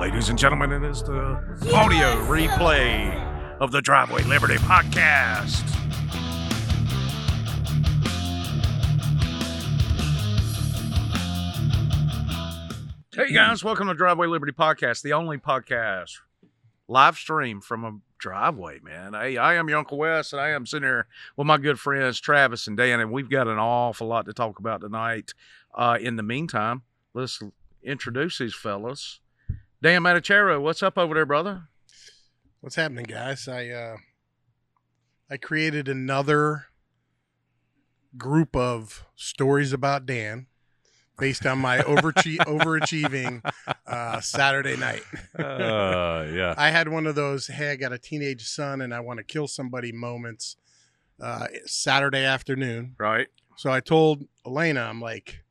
Ladies and gentlemen, it is the audio replay of the Driveway Liberty podcast. Hey guys, welcome to Driveway Liberty podcast, the only podcast live stream from a driveway, man. Hey, I am your Uncle Wes, and I am sitting here with my good friends Travis and Dan, and we've got an awful lot to talk about tonight. Uh, in the meantime, let's introduce these fellas. Dan Matichero, what's up over there, brother? What's happening, guys? I uh I created another group of stories about Dan based on my overachie- overachieving uh, Saturday night. uh, yeah. I had one of those, hey, I got a teenage son and I want to kill somebody moments uh, Saturday afternoon. Right. So I told Elena, I'm like,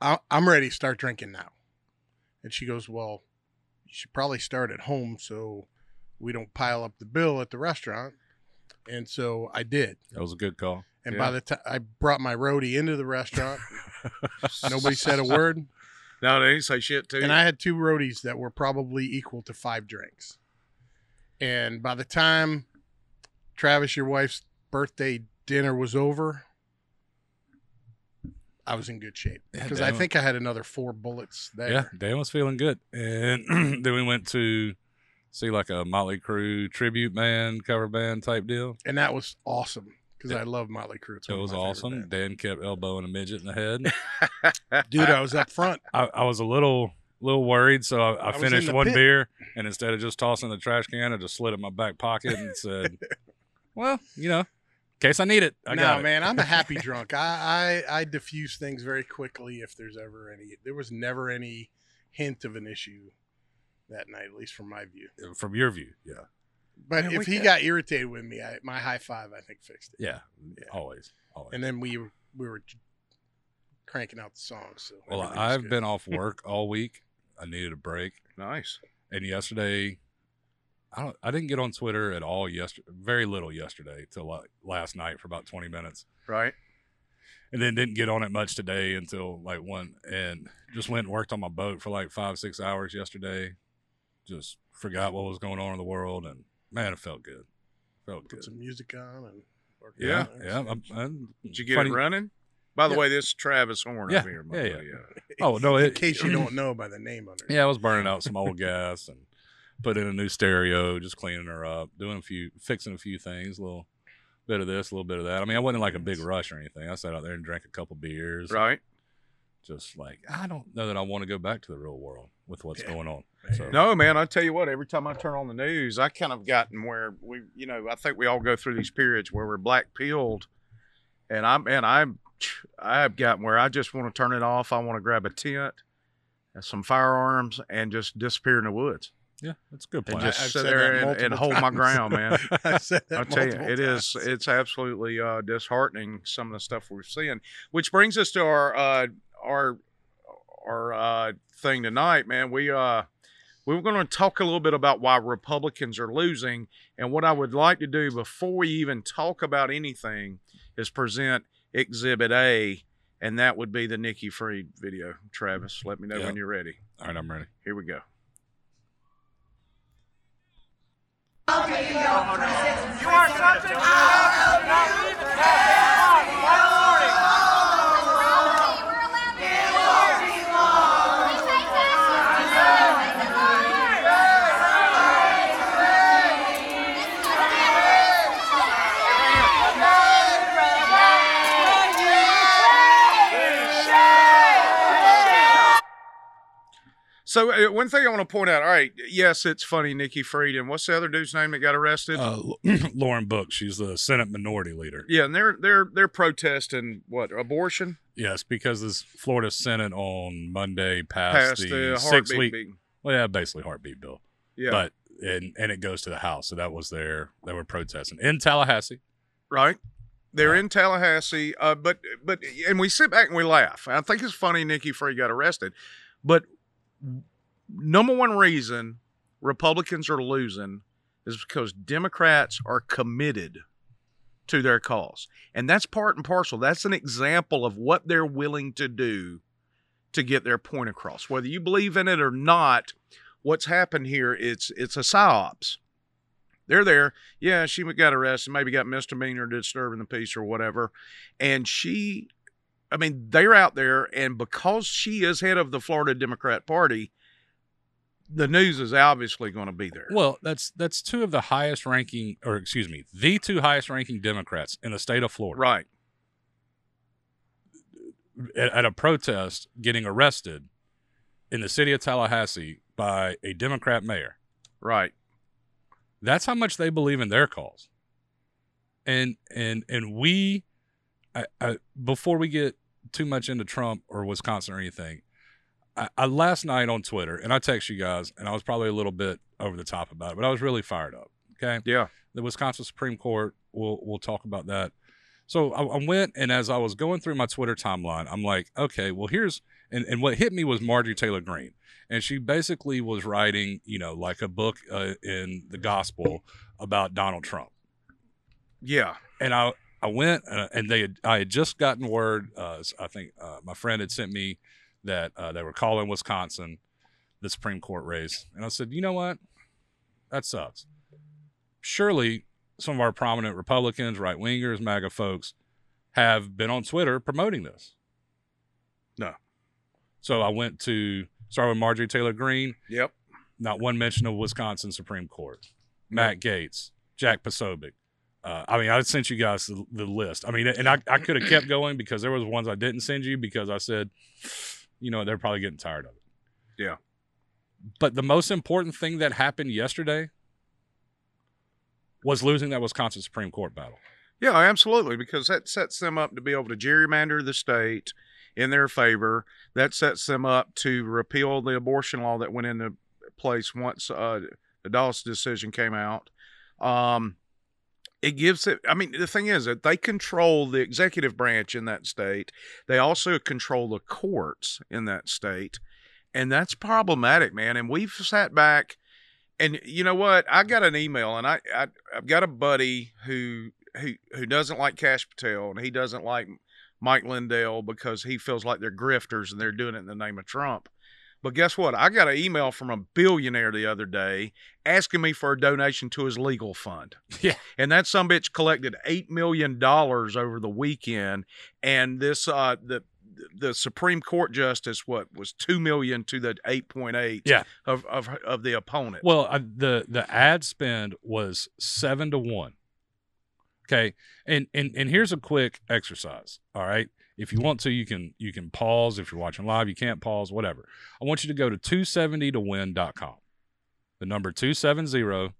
I- I'm ready to start drinking now. And she goes, Well, you should probably start at home so we don't pile up the bill at the restaurant. And so I did. That was a good call. And Yeah. by the time I brought my roadie into the restaurant, nobody said a word. No, they didn't say shit to you. And I had two roadies that were probably equal to five drinks. And by the time Travis, your wife's birthday dinner was over, I was in good shape Yeah, because I think I had another four bullets there. Yeah, Dan was feeling good. And then we went to see like a Motley Crue tribute band, cover band type deal. And that was awesome because Yeah. I love Motley Crue. It's It was awesome. Dan kept elbowing a midget in the head. Dude, I was up front. I, I was a little little worried, so I, I, I finished one pit. beer, and instead of just tossing the trash can, I just slid it in my back pocket and said, "Well, you know, case I need it, I no, got it." man, I'm a happy drunk. I, I I diffuse things very quickly if there's ever any. There was never any hint of an issue that night, at least from my view. Uh, from your view, yeah, But Man, if he got- got irritated with me, I, my high five I think fixed it. yeah, Yeah. always, always. And then we we were cranking out the songs. So well, I've good. been off work all week. I needed a break. nice. and yesterday I don't I didn't get on Twitter at all yesterday very little yesterday till like last night for about 20 minutes Right. and then didn't get on it much today until like one and just went and worked on my boat for like 5 6 hours yesterday just forgot what was going on in the world and man it felt good felt good. put good some music on and work yeah out. yeah I'm, I'm Did you get funny- it running? By the Yeah. way, this is Travis Horn Yeah, over here. my yeah, yeah. Uh, oh no In case you don't know by the name under it. Yeah, I was burning out some old gas and put in a new stereo, just cleaning her up, doing a few, fixing a few things, a little bit of this, a little bit of that. I mean, I wasn't like a big rush or anything. I sat out there and drank a couple beers. Right. Just like I don't know that I want to go back to the real world with what's Yeah. going on. So No, man, I tell you what, every time I turn on the news, I kind of gotten where we, you know, I think we all go through these periods where we're black pilled, And I'm, and I'm, I've gotten where I just want to turn it off. I want to grab a tent and some firearms and just disappear in the woods yeah, that's a good and plan. just I've sit said there and, and multiple hold my ground, man. I said that I'll tell you, multiple it is. times. It's absolutely uh, disheartening some of the stuff we're seeing. Which brings us to our uh, our our uh, thing tonight, man. We uh we were going to talk a little bit about why Republicans are losing, and what I would like to do before we even talk about anything is present Exhibit A, and that would be the Nikki Fried video. Travis, let me know Yeah. when you're ready. All right, I'm ready. Here we go. You are subject to now leave So uh, one thing I want to point out. All right, yes, it's funny, Nikki Fried, and what's the other dude's name that got arrested? Uh, Lauren Book, she's the Senate Minority Leader. Yeah, and they're they're they're protesting what abortion Yes, because this Florida Senate on Monday passed, past the, the six heartbeat week, well, yeah, basically heartbeat bill. Yeah, but and and it goes to the House. So that was their they were protesting in Tallahassee. right. They're in Tallahassee, uh, but but and we sit back and we laugh. I think it's funny Nikki Free got arrested, but number one reason Republicans are losing is because Democrats are committed to their cause, and that's part and parcel. That's an example of what they're willing to do to get their point across. Whether you believe in it or not, what's happened here, it's it's a psyops. They're there. Yeah, she got arrested, maybe got misdemeanor disturbing the peace or whatever. And she I mean, they're out there and because she is head of the Florida Democrat Party, the news is obviously going to be there. Well, that's that's two of the highest ranking, or excuse me, the two highest ranking Democrats in the state of Florida. Right. At, at a protest, getting arrested in the city of Tallahassee by a Democrat mayor. Right. That's how much they believe in their cause. And and and we, I, I, before we get too much into Trump or Wisconsin or anything, I, I last night on Twitter and I text you guys and I was probably a little bit over the top about it, but I was really fired up. Okay, Yeah. the Wisconsin Supreme Court. We'll we'll talk about that. So I, I went and as I was going through my Twitter timeline, I'm like, okay, well here's and and what hit me was Marjorie Taylor Greene, and she basically was writing, you know, like a book uh, in the gospel about Donald Trump. Yeah. And I I went uh, and they had, I had just gotten word. Uh, I think uh, my friend had sent me that uh, they were calling Wisconsin the Supreme Court race, and I said, you know what, that sucks. Surely some of our prominent Republicans, right wingers, MAGA folks have been on Twitter promoting this. No. So I went to start with Marjorie Taylor Greene. Yep. Not one mention of Wisconsin Supreme Court. Matt Gaetz, Jack Posobiec. Uh, I mean, I sent you guys the, the list. I mean, and I, I could have kept going because there was ones I didn't send you because I said, you know, they're probably getting tired of it. Yeah. But the most important thing that happened yesterday was losing that Wisconsin Supreme Court battle. Yeah, absolutely, because that sets them up to be able to gerrymander the state in their favor. That sets them up to repeal the abortion law that went into place once uh, the Dobbs decision came out. Um, it gives it. I mean, the thing is that they control the executive branch in that state. They also control the courts in that state, and that's problematic, man. And we've sat back, and you know what? I got an email, and I, I I've got a buddy who who who doesn't like Kash Patel, and he doesn't like Mike Lindell because he feels like they're grifters and they're doing it in the name of Trump. But guess what? I got an email from a billionaire the other day asking me for a donation to his legal fund. Yeah. And that some bitch collected eight million dollars over the weekend. And this uh the the Supreme Court justice what was two million to the eight point eight Yeah. of, of of the opponent. Well, I, the the ad spend was seven to one. Okay, and and and here's a quick exercise. All right, if you want to, you can you can pause. If you're watching live, you can't pause. Whatever. I want you to go to 270towin.com. The number 270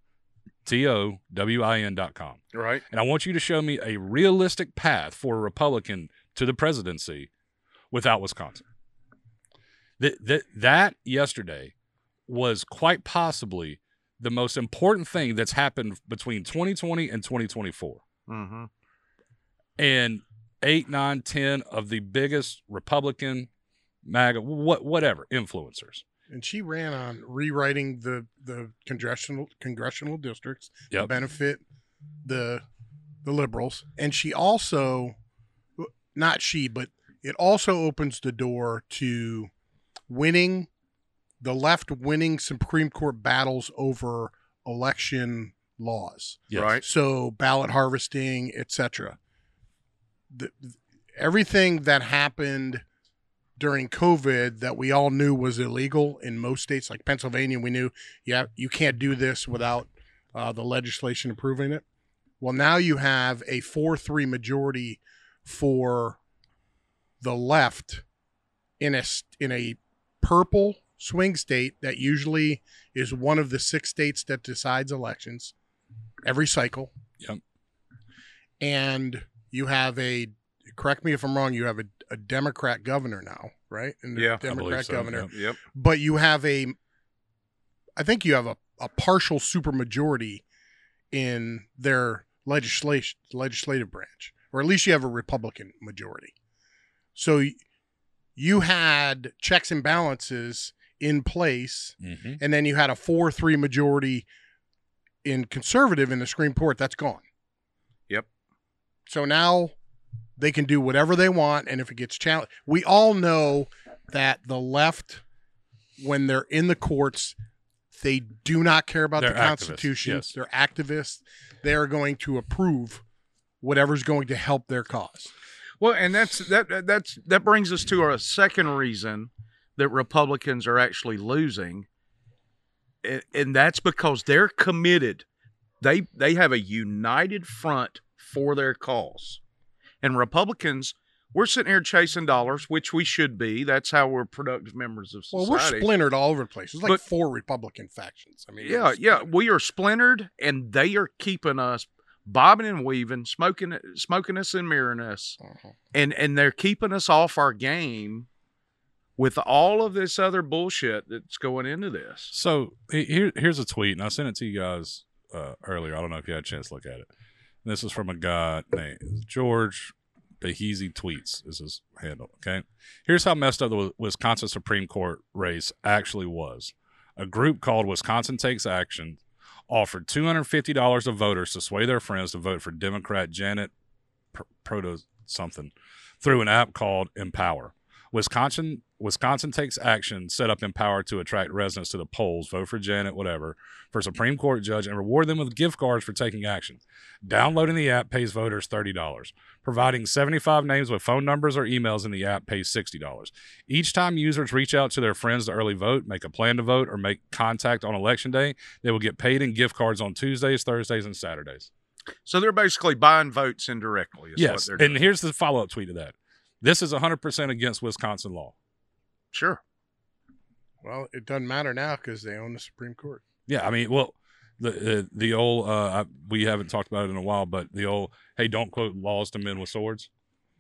t o w i n.com. right? And I want you to show me a realistic path for a Republican to the presidency without Wisconsin. That that that yesterday was quite possibly the most important thing that's happened between 2020 and 2024. Mm-hmm. And eight, nine, ten of the biggest Republican, MAGA, what whatever influencers. And she ran on rewriting the the congressional congressional districts to benefit the the liberals. And she also not she, but it also opens the door to winning the left winning Supreme Court battles over election laws. Yes. Right. So ballot harvesting, etc. The, everything that happened during COVID that we all knew was illegal in most states, like Pennsylvania, we knew yeah you can't do this without uh, the legislation approving it. Well, now you have a four-three majority for the left in a in a purple swing state that usually is one of the six states that decides elections every cycle. Yep. And you have a correct me if I'm wrong, you have a, a Democrat governor now, right? And Yeah, Democrat so, governor. yep. Yep. But you have a I think you have a, a partial supermajority in their legislation legislative branch. Or at least you have a Republican majority. So you had checks and balances in place Mhm. and then you had a 4-3 majority in conservative in the Supreme Court that's gone. Yep. So now they can do whatever they want and if it gets challenged we all know that the left when they're in the courts They do not care about They're the activists, Constitution. yes. They're activists. They are going to approve whatever's going to help their cause. Well, and that's that that's that brings us to our second reason that Republicans are actually losing, and, and that's because they're committed. They they have a united front for their cause, and Republicans. We're sitting here chasing dollars, which we should be. That's how we're productive members of society. Well, we're splintered all over the place. There's like But- four Republican factions. I mean, Yeah, we're yeah, splintered. we are splintered, and they are keeping us bobbing and weaving, smoking, smoking us and mirroring us, Uh-huh. and and they're keeping us off our game with all of this other bullshit that's going into this. So here, here's a tweet, and I sent it to you guys uh, earlier. I don't know if you had a chance to look at it. This is from a guy named George Behizy Tweets is his handle. Okay, here's how messed up the Wisconsin Supreme Court race actually was. A group called Wisconsin Takes Action offered $250 to voters to sway their friends to vote for Democrat Janet Proto something through an app called Empower. Wisconsin Wisconsin takes action set up Empower to attract residents to the polls, vote for Janet, whatever, for Supreme Court judge, and reward them with gift cards for taking action. Downloading the app pays voters $30. Providing 75 names with phone numbers or emails in the app pays $60. Each time users reach out to their friends to early vote, make a plan to vote, or make contact on election day, they will get paid in gift cards on Tuesdays, Thursdays, and Saturdays. So they're basically buying votes indirectly. Is yes. what they're doing. And here's the follow up tweet to that. This is 100% against Wisconsin law. Sure. Well, it doesn't matter now because they own the Supreme Court. Yeah, I mean, well, the the, the old uh, I, we haven't talked about it in a while, but the old hey, don't quote laws to men with swords.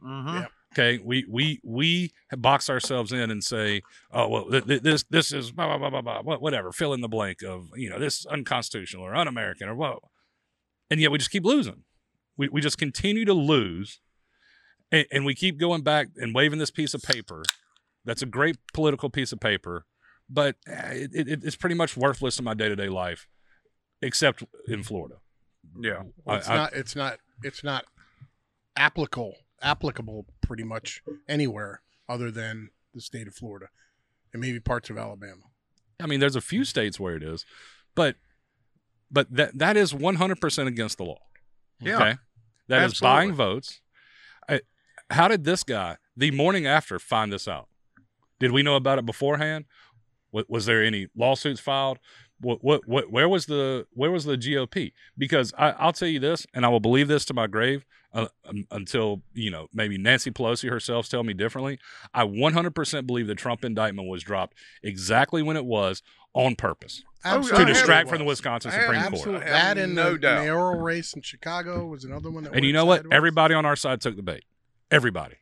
Mm-hmm. Yeah. Okay, we we we box ourselves in and say, oh well, th- th- this this is blah blah blah blah blah, wha- whatever, fill in the blank of you know this is unconstitutional or un-American or what, and yet we just keep losing. We we just continue to lose, and, and we keep going back and waving this piece of paper. That's a great political piece of paper, but uh, it, it, it's pretty much worthless in my day to day life, except in Florida. Yeah. Well, it's I- not. It's not. It's not applicable. Applicable pretty much anywhere other than the state of Florida and maybe parts of Alabama. I mean, there's a few states where it is, but but that that is 100% against the law. Yeah. Okay, that is Absolutely. buying votes. I, how did this guy the morning after find this out? Did we know about it beforehand? Was, was there any lawsuits filed? What, what what where was the where was the GOP? Because I, I'll tell you this, and I will believe this to my grave uh, um, until you know maybe Nancy Pelosi herself tell me differently. I 100% believe the Trump indictment was dropped exactly when it was on purpose Absolutely I to have- distract from the. Wisconsin Supreme Court. Absolutely. I That and no doubt the doubt. mayoral race in Chicago was another one. That And you know what? sideways. Everybody on our side took the bait. Everybody.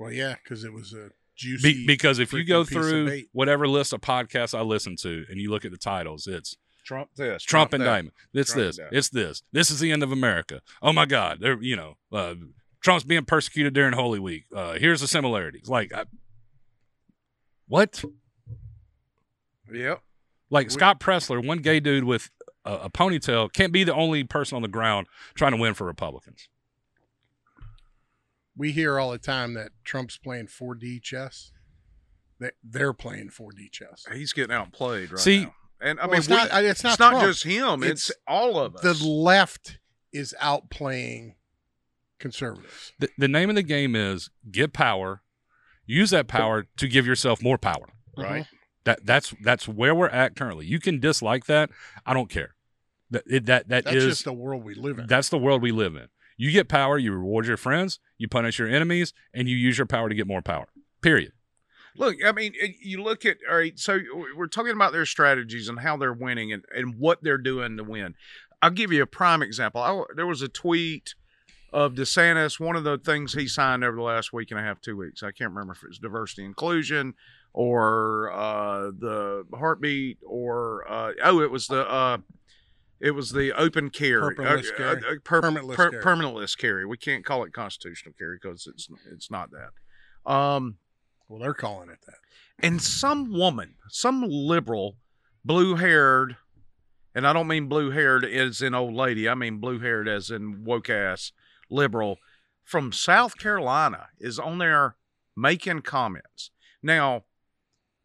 Well, yeah, because it was a juicy. Be, because if you go through whatever list of podcasts I listen to and you look at the titles, it's Trump this. Trump, that. indictment. It's Trump this. indictment. It's this. This is the end of America. Oh my God. They're, you know, uh, Trump's being persecuted during Holy Week. Uh, here's the similarities. Like, I, what? Yep. Like We- Scott Presler, one gay dude with a, a ponytail, can't be the only person on the ground trying to win for Republicans. We hear all the time that Trump's playing 4D chess. That they're playing 4D chess. He's getting outplayed right See, now. And I Well, mean, it's we- not. It's not. it's not just him. It's, It's all of us. the left is outplaying conservatives. The, the name of the game is get power, use that power to give yourself more power. Uh-huh. right. That that's that's where we're at currently. You can dislike that. I don't care. That it, that that That's is- just the world we live in. that's the world we live in. You get power, you reward your friends, you punish your enemies, and you use your power to get more power. Period. Look, I mean, you look at all right. So we're talking about their strategies and how they're winning and, and what they're doing to win. I'll give you a prime example. I, there was a tweet of DeSantis. One of the things he signed over the last week and a half, two weeks. I can't remember if it was diversity inclusion or uh, the heartbeat or uh, oh, it was the uh, it was the open carry, Permanent carry. uh, per- per- carry. list carry. We can't call it constitutional carry because it's it's not that. Um, well, they're calling it that. and some woman, some liberal, blue haired, and I don't mean blue haired as in old lady, I mean blue haired as in woke ass liberal from South Carolina is on there making comments. Now,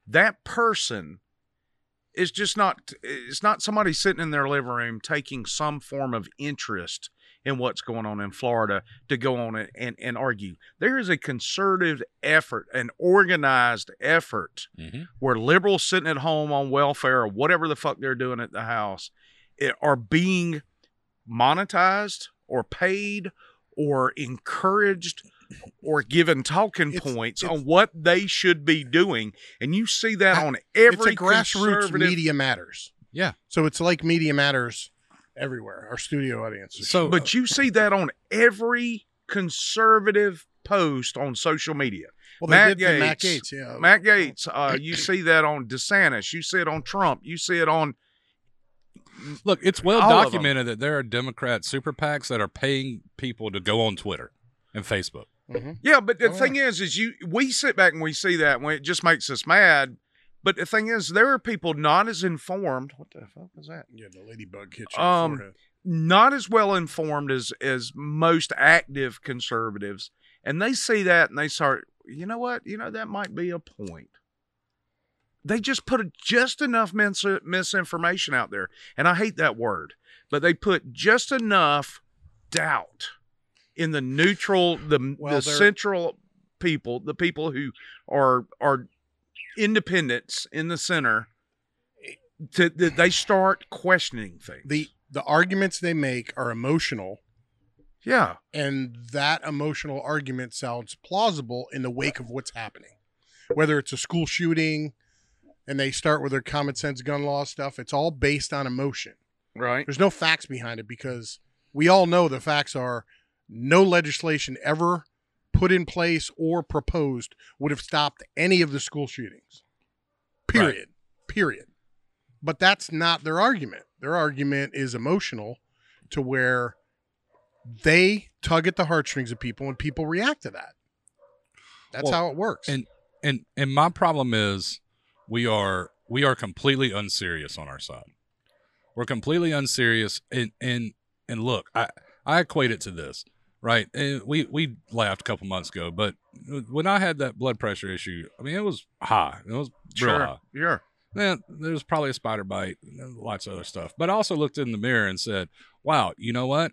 that person it's just not it's not somebody sitting in their living room taking some form of interest in what's going on in Florida to go on and, and, and argue. There is a concerted effort, an organized effort Mm-hmm. where liberals sitting at home on welfare or whatever the fuck they're doing at the house it, are being monetized or paid or encouraged or given talking It's- points it's- on what they should be doing and you see that on every it's a grassroots media matters. Yeah. So it's like media matters everywhere. Our studio audience. So, but you see that on every conservative post on social media well, they Matt did for Matt Gaetz. Gaetz. Yeah. Matt Gaetz, uh, you see that on DeSantis, you see it on Trump, you see it on look, it's well All of 'em. documented that there are Democrat super PACs that are paying people to go on Twitter and Facebook. Mhm. Yeah, but the Oh, thing is, is you we sit back and we see that when it just makes us mad. But the thing is, there are people not as informed. What the fuck was that? Yeah, the ladybug hit Um, in the forehead. Not as well informed as as most active conservatives, and they see that and they start. You know what? You know that might be a point. They just put just enough mis- misinformation out there, and I hate that word, but they put just enough doubt in the neutral, the Well, the central people, the people who are are independents in the center, to they start questioning things. The the arguments they make are emotional, yeah, and that emotional argument sounds plausible in the wake of what's happening. Whether it's a school shooting, and they start with their common sense gun law stuff, it's all based on emotion. right. There's no facts behind it because we all know the facts are no legislation ever put in place or proposed would have stopped any of the school shootings. Period. Period. But that's not their argument. Their argument is emotional to where they tug at the heartstrings of people and people react to that. That's Well, how it works. and and and my problem is we are we are completely unserious on our side. We're completely unserious and and and look, I I equate it to this, right? And we we laughed a couple months ago, but when I had that blood pressure issue, I mean it was high. It was real high. Sure. Then there was probably a spider bite, and lots of other stuff. But I also looked in the mirror and said, "Wow, you know what?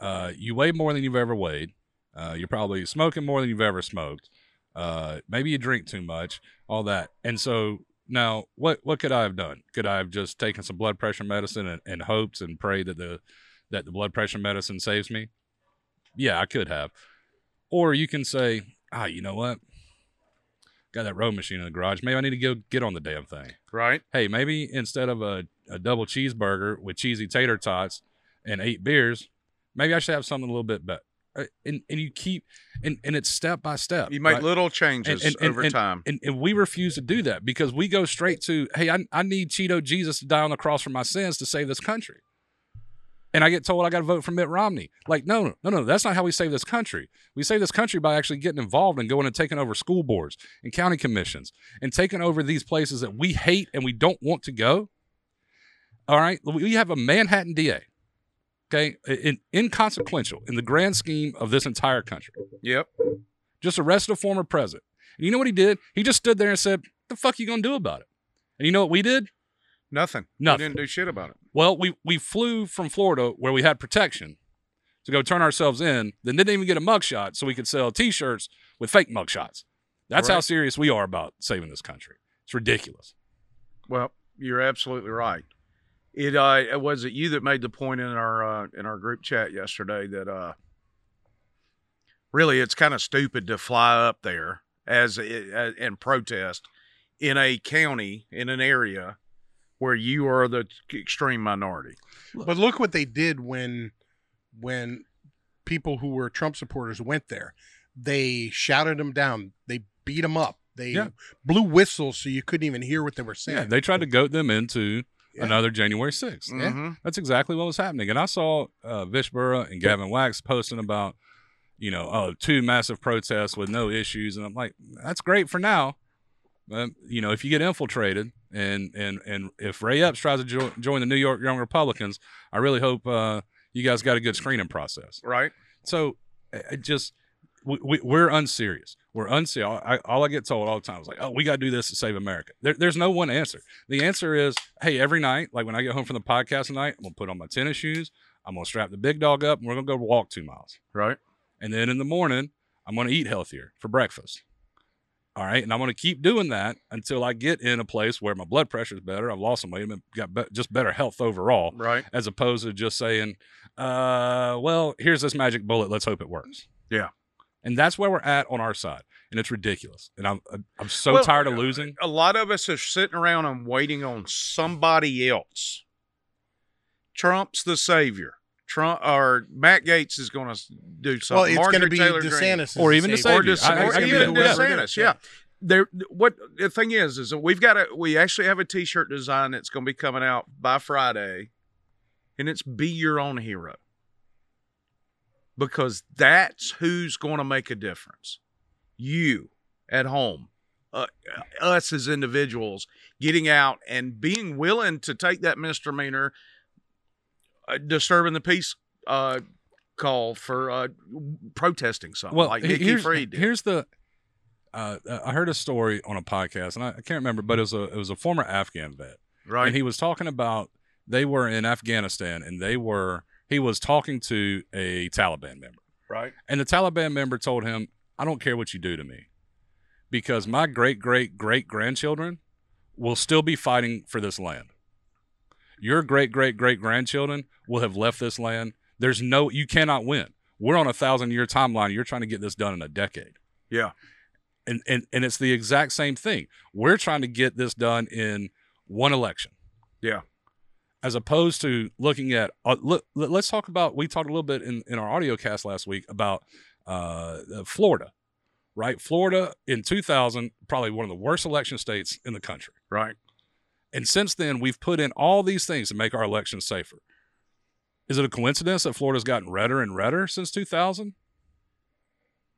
Uh, you weigh more than you've ever weighed. Uh, you're probably smoking more than you've ever smoked. Uh, maybe you drink too much, all that. And so now, what what could I have done? Could I have just taken some blood pressure medicine and, and hoped and prayed that the that the blood pressure medicine saves me? Yeah, I could have. Or you can say, ah, you know what? Got that row machine in the garage. Maybe I need to go get on the damn thing Right. hey, maybe instead of a, a double cheeseburger with cheesy tater tots and eight beers, maybe I should have something a little bit better. Uh, And and you keep and and it's step by step. You make right? little changes And- and- over time. and, and we refuse to do that because we go straight to, hey, I, I need Cheeto Jesus to die on the cross for my sins to save this country. And I get told I got to vote for Mitt Romney. Like, no, no, no, no. That's not how we save this country. We save this country by actually getting involved and going and taking over school boards and county commissions and taking over these places that we hate and we don't want to go. All right. We have a Manhattan DA. Okay. In, inconsequential in the grand scheme of this entire country yep. just arrested a former president. And you know what he did? He just stood there and said, "The fuck you gonna do about it?" And you know what we did? Nothing. Nothing. We didn't do shit about it. Well, we we flew from Florida where we had protection to go turn ourselves in. Then didn't even get a mugshot, so we could sell T-shirts with fake mugshots. That's how serious we are about saving this country. It's ridiculous. Well, you're absolutely right. It uh was it you that made the point in our uh in our group chat yesterday that uh really it's kind of stupid to fly up there as uh, and protest in a county in an area where you are the extreme minority. But look what they did when when people who were Trump supporters went there. They shouted them down. They beat them up. They Yeah. blew whistles so you couldn't even hear what they were saying. Yeah, they tried to goat them into Yeah. another January 6th. Mhm. That's exactly what was happening. And I saw uh, Vish Burra and Gavin Wax posting about, you know, oh, two massive protests with no issues. And I'm like, that's great for now. But, you know, if you get infiltrated and and and if Ray Epps tries to jo- join the New York Young Republicans, I really hope uh, you guys got a good screening process. Right? So I I just we, we, we're unserious. We're unsafe. I, all I get told all the time is like, "Oh, we got to do this to save America." There, there's no one answer. The answer is, "Hey, every night, like when I get home from the podcast tonight, I'm gonna put on my tennis shoes. I'm gonna strap the big dog up, and we're gonna go walk two miles. Right. And then in the morning, I'm gonna eat healthier for breakfast. All right, and I'm gonna keep doing that until I get in a place where my blood pressure is better. I've lost some weight, and got be- just better health overall, Right. as opposed to just saying, uh, "Well, here's this magic bullet. Let's hope it works." Yeah. And that's where we're at on our side, and it's ridiculous. And I'm I'm so Well, tired of losing. A lot of us are sitting around and waiting on somebody else. Trump's the savior. Trump or Matt Gaetz is going to do something. Well, it's going to be Taylor Greene. DeSantis, Or even or, DeSantis. DeSantis, I- I- or I can even. DeSantis. Yeah. There, what the thing is, is that we've got a we actually have a T-shirt design that's going to be coming out by Friday, and it's "Be Your Own Hero," because that's who's going to make a difference. You at home, uh, us as individuals, getting out and being willing to take that misdemeanor, uh, disturbing the peace uh, call for uh, protesting something Well, like Nikki here's, Fried did. here's the. Uh, I heard a story on a podcast, and I, I can't remember, but it was a it was a former Afghan vet, right? and he was talking about they were in Afghanistan, and they were he was talking to a Taliban member, right. and the Taliban member told him, "I don't care what you do to me, because my great great great grandchildren will still be fighting for this land. Your great great great grandchildren will have left this land. There's no you cannot win. We're on a thousand year timeline. You're trying to get this done in a decade." Yeah. and and and it's the exact same thing. We're trying to get this done in one election. Yeah. As opposed to looking at uh, look, let- let's talk about we talked a little bit in in our audio cast last week about uh, Florida, right? Florida in 2000 probably one of the worst election states in the country. Right. And since then, we've put in all these things to make our elections safer. Is it a coincidence that Florida's gotten redder and redder since 2000?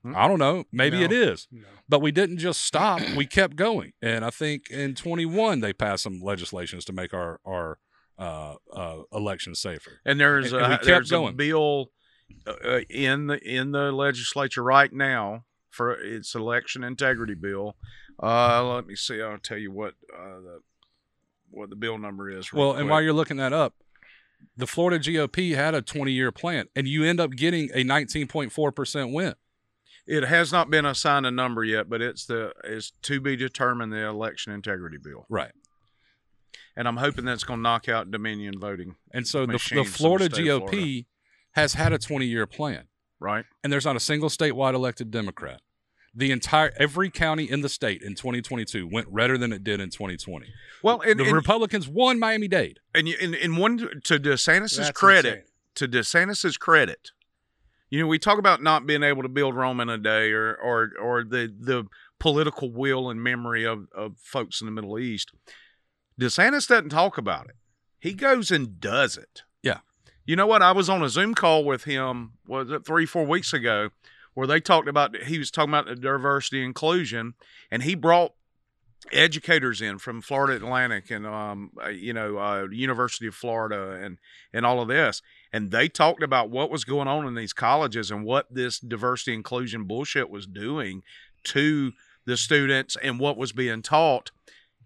Hmm. I don't know. Maybe No. it is. No. But we didn't just stop. we kept going. And I think in 21, they passed some legislations to make our, our uh, uh, elections safer. And there's And- and we a kept there's a going. bill uh, in the in the legislature right now for its election integrity bill. Uh, let me see. I'll tell you what uh, the what the bill number is. Well, and while you're looking that up, the Florida GOP had a 20 year plan, and you end up getting a 19.4% win. it has not been assigned a number yet, but it's the it's to be determined the election integrity bill, Right. and I'm hoping that's going to knock out Dominion voting. And so the, the in the Florida GOP Florida. has had a 20 year plan. Right. and there's not a single statewide elected Democrat. The entire every county in the state in 2022 went redder than it did in 2020. Well, and the and, Republicans won Miami Dade. and, you- and, and one to DeSantis' That's credit, insane. to DeSantis' credit, you know, we talk about not being able to build Rome in a day or or or the the political will and memory of, of folks in the Middle East. DeSantis doesn't talk about it. He goes and does it. Yeah. You know what? I was on a Zoom call with him, was it three, four weeks ago, where they talked about he was talking about the diversity inclusion, and he brought educators in from Florida Atlantic and um uh, you know uh, University of Florida and and all of this and they talked about what was going on in these colleges and what this diversity inclusion bullshit was doing to the students and what was being taught.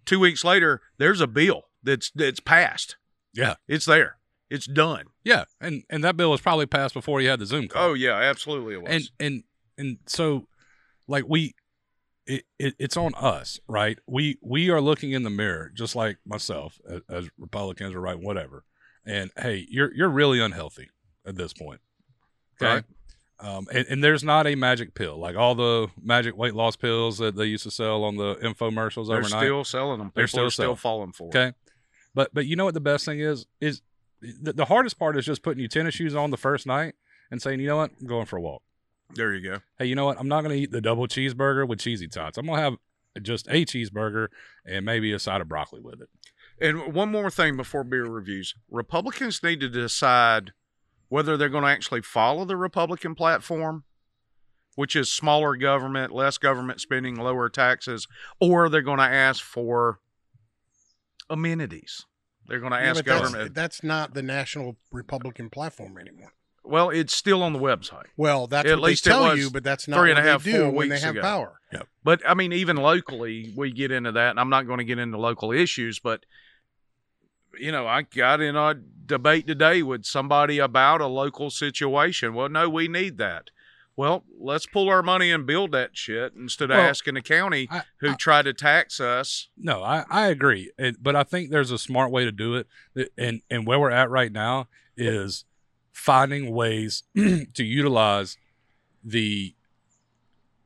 2 weeks later there's a bill that's that's passed. Yeah. it's there it's done. Yeah, and and that bill was probably passed before you had the Zoom call. oh yeah absolutely it was. and and and so like we it, it it's on us right? We we are looking in the mirror just like myself as, as republicans or right whatever and hey you're you're really unhealthy at this point okay Right. um and, and there's not a magic pill like all the magic weight loss pills that they used to sell on the infomercials they're overnight still selling them They're still still falling for it. Okay. But but you know what the best thing is? Is the, the hardest part is just putting your tennis shoes on the first night and saying, you know what, I'm going for a walk. there you go Hey, you know what? I'm not going to eat the double cheeseburger with cheesy tots. I'm going to have just a cheeseburger and maybe a side of broccoli with it. And one more thing before beer reviews Republicans need to decide whether they're going to actually follow the Republican platform, which is smaller government, less government spending, lower taxes, or they're going to ask for amenities. They're going to ask but that's, government. that's not the national Republican platform anymore. Well, it's still on the website. Well, that's At what least they tell you, but that's not three what and a half, they do four when they have ago. power. But I mean, even locally, we get into that, and I'm not going to get into local issues, but you know, I got in a debate today with somebody about a local situation. Well, no, we need that. Well, let's pull our money and build that shit instead of Well, asking the county I- who I- tried to tax us. No, I, I agree, it, but I think there's a smart way to do it, and and where we're at right now is finding ways to utilize the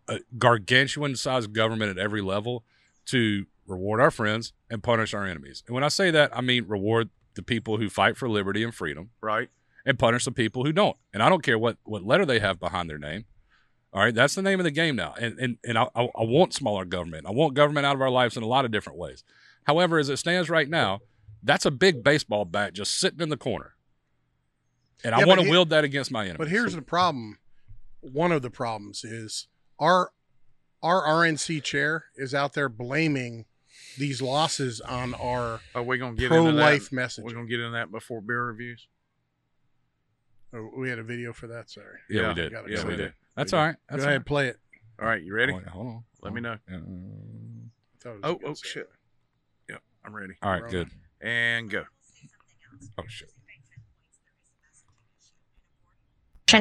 uh, gargantuan sized government at every level to reward our friends and punish our enemies. And when I say that, I mean reward the people who fight for liberty and freedom, Right. And punish the people who don't. And I don't care what what letter they have behind their name. All right, that's the name of the game now. And and and I, I, I want smaller government. I want government out of our lives in a lot of different ways. However, as it stands right now, that's a big baseball bat just sitting in the corner. And I Yeah, but want to wield that against my enemies. But here's the problem. One of the problems is our our RNC chair is out there blaming these losses on our Are we going to get pro into life that? message. We're going to get into that before beer reviews. Oh, we had a video for that. Sorry. yeah, yeah, we did. Yeah, Yeah, we we did. did. That's We all did. right. That's Go ahead, play it. All right, you ready? All right, hold on. Let me know. Thought it was Oh, good oh song. shit. Yeah, I'm ready. all right, Roll. good. And go. Oh shit.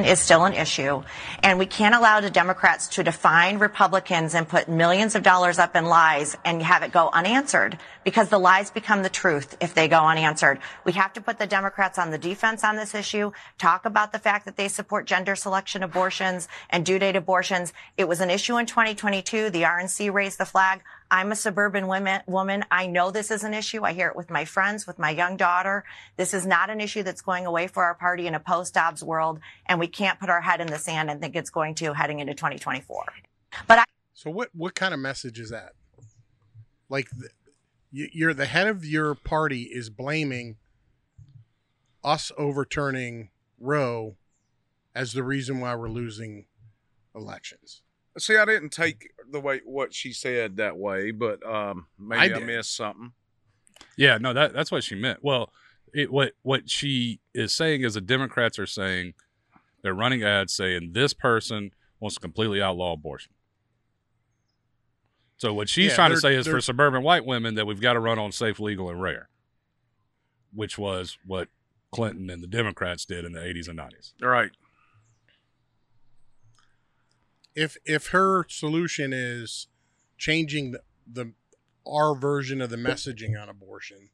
Is still an issue, and we can't allow the Democrats to define Republicans and put millions of dollars up in lies and have it go unanswered because the lies become the truth if they go unanswered. We have to put the Democrats on the defense on this issue, talk about the fact that they support gender selection abortions and due date abortions. It was an issue in 2022. The RNC raised the flag. I'm a suburban women, woman. I know this is an issue. I hear it with my friends, with my young daughter. This is not an issue that's going away for our party in a post Dobbs world. And we can't put our head in the sand and think it's going to heading into 2024. But I So what what kind of message is that? Like the, you- you're the head of your party is blaming us overturning Roe as the reason why we're losing elections. See, I didn't take the way what she said that way, but um, maybe I, did. missed something. Yeah, no, that that's what she meant. Well, it, what what she is saying is the Democrats are saying they're running ads saying this person wants to completely outlaw abortion. So what she's Yeah, trying to say is for suburban white women that we've got to run on safe, legal, and rare, which was what Clinton and the Democrats did in the 80s and 90s. All right. If if her solution is changing the, the our version of the messaging on abortion,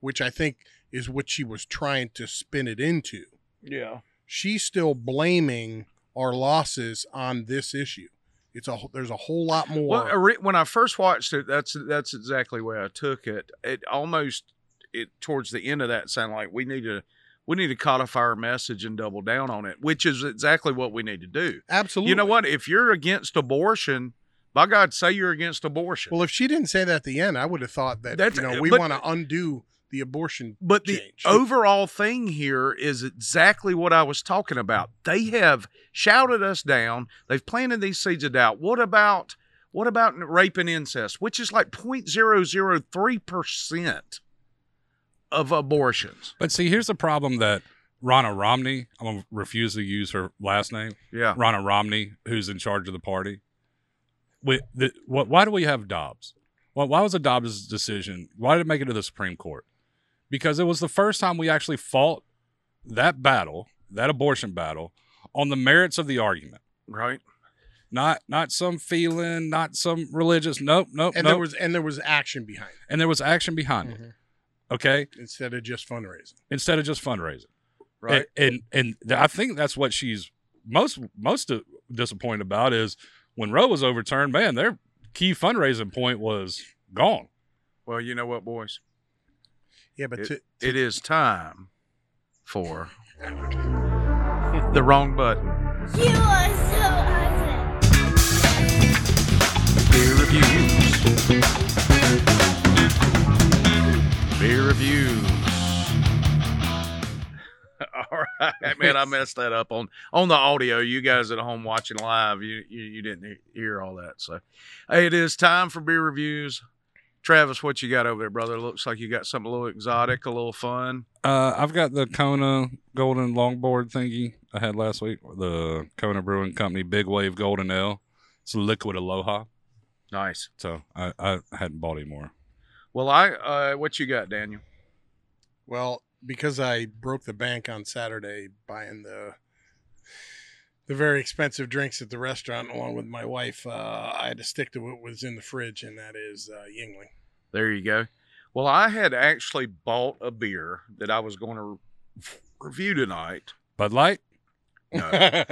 which I think is what she was trying to spin it into, Yeah. she's still blaming our losses on this issue. It's a there's a whole lot more. Well, when I first watched it, that's that's exactly way I took it. It almost it towards the end of that sounded like we need to we need to codify our message and double down on it, which is exactly what we need to do. Absolutely. You know what? If you're against abortion, by God, say you're against abortion. Well, if she didn't say that at the end, I would have thought that That's- you know we want to undo the abortion. But the overall thing here is exactly what I was talking about. They have shouted us down. They've planted these seeds of doubt. What about what about rape and incest, which is like 0.003 percent of abortions? But see, here's the problem that Ronna Romney, I'm going to refuse to use her last name, Yeah, Ronna Romney, who's in charge of the party. We, the, what, why do we have Dobbs? Well, why was a Dobbs decision? Why did it make it to the Supreme Court? Because it was the first time we actually fought that battle, that abortion battle, on the merits of the argument. right. Not not some feeling, not some religious. Nope, nope, and nope. there was and there was action behind It. and there was action behind it. Mm-hmm. Okay, instead of just fundraising. instead of just fundraising. Right. And and, and I think that's what she's most most disappointed about is when Roe was overturned. Man, their key fundraising point was gone. Well, you know what, boys? Yeah, but It, to, it is time for the wrong button. You are so awesome. Beer reviews. Beer reviews. All right, man. I messed that up on on the audio. You guys at home watching live, you you, you didn't hear all that. So, hey, it is time for beer reviews. Travis, what you got over there, brother? Looks like you got something a little exotic, a little fun. Uh, I've got the Kona Golden Longboard thingy I had last week. The Kona Brewing Company Big Wave Golden Ale. It's a liquid Aloha. Nice. So I, I hadn't bought any more. Well, I uh, what you got, Daniel? Well, because I broke the bank on Saturday buying the the very expensive drinks at the restaurant along with my wife, uh, I had to stick to what was in the fridge, and that is uh, Yuengling. There you go. Well, I had actually bought a beer that I was going to re- review tonight. Bud Light. No,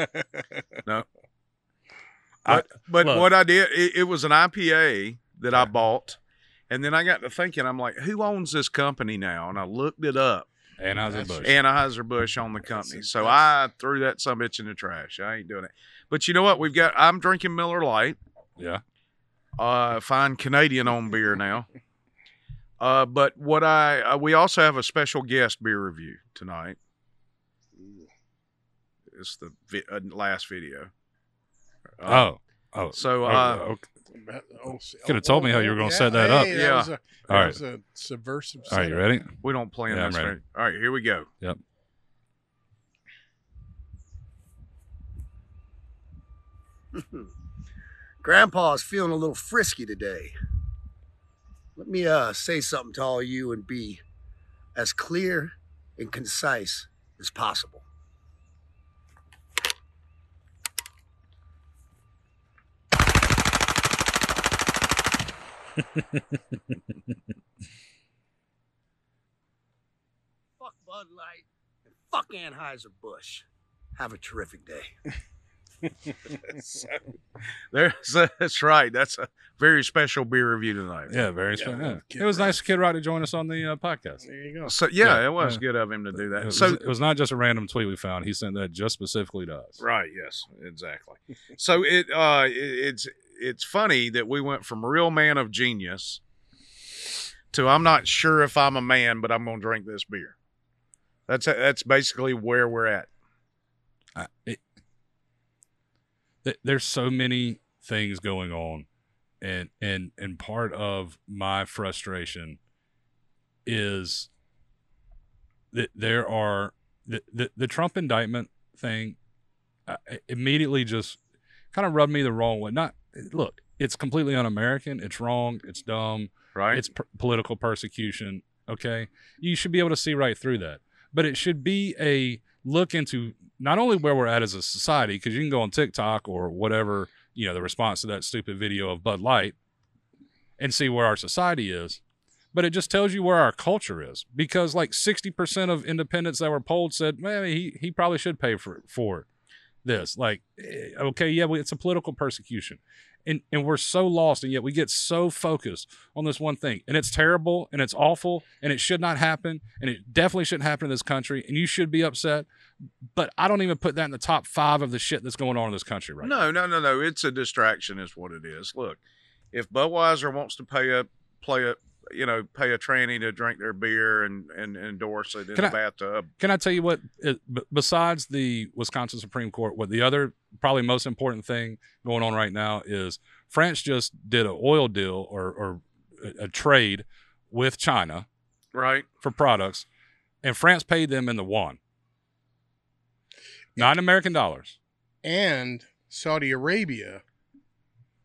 no. I- But, but look. what I did, it, it was an IPA that I bought. And then I got to thinking, I'm like, who owns this company now? And I looked it up. Anheuser Busch. Anheuser-Busch on the company. So I threw that some bitch in the trash. I ain't doing it. But you know what? We've got, I'm drinking Miller Lite, yeah. uh, fine Canadian owned beer now. Uh, but what I, uh, we also have a special guest beer review tonight. It's the vi- uh, last video. Uh, Oh. Oh. So, Oh, uh, okay. Oh, Coulda told me how you were gonna set that up. hey, Yeah. was a, that All right. was a subversive. All right. You ready? we don't plan Yeah, I'm this. ready. very- All right, here we go. Yep. Grandpa's feeling a little frisky today. Let me uh, say something to all you and be as clear and concise as possible. Fuck Bud Light and fuck Anheuser-Busch. Have a terrific day. so, there's, that's right. That's a very special beer review tonight. Yeah. Very Yeah, special. Yeah. It was Rock. nice of Kid Rock to join us on the uh, podcast. There you go. So yeah, Yeah, it was yeah. good of him to do It that. was, So it was not just a random tweet we found. He sent that just specifically to us. right, yes, exactly. so it uh, it, it's it's funny that we went from real man of genius to I'm not sure if I'm a man, but I'm gonna drink this beer. That's that's basically where we're at. I, it, there's so many things going on and and and part of my frustration is that there are the the, the Trump indictment thing immediately just kind of rubbed me the wrong way not look it's completely un-american it's wrong it's dumb Right? it's p- political persecution. Okay, you should be able to see right through that. But it should be a look into not only where we're at as a society, because you can go on TikTok or whatever you know the response to that stupid video of Bud Light and see where our society is. But it just tells you where our culture is because like 60% of independents that were polled said, man, he, he probably should pay for, for this. Like, eh, okay, yeah, it's a political persecution and and we're so lost and yet we get so focused on this one thing and it's terrible and it's awful and it should not happen and it definitely shouldn't happen in this country and you should be upset but i don't even put that in the top five of the shit that's going on in this country right now. no, no, no, no. It's a distraction, is what it is. Look, if Budweiser wants to pay up, play a you know pay a tranny to drink their beer and and endorse it in Can the I- bathtub, can i tell you what it, b- besides the wisconsin supreme court what the other probably most important thing going on right now is france just did an oil deal or, or a, a trade with china right? for products, and France paid them in the yuan, not in American dollars. And Saudi Arabia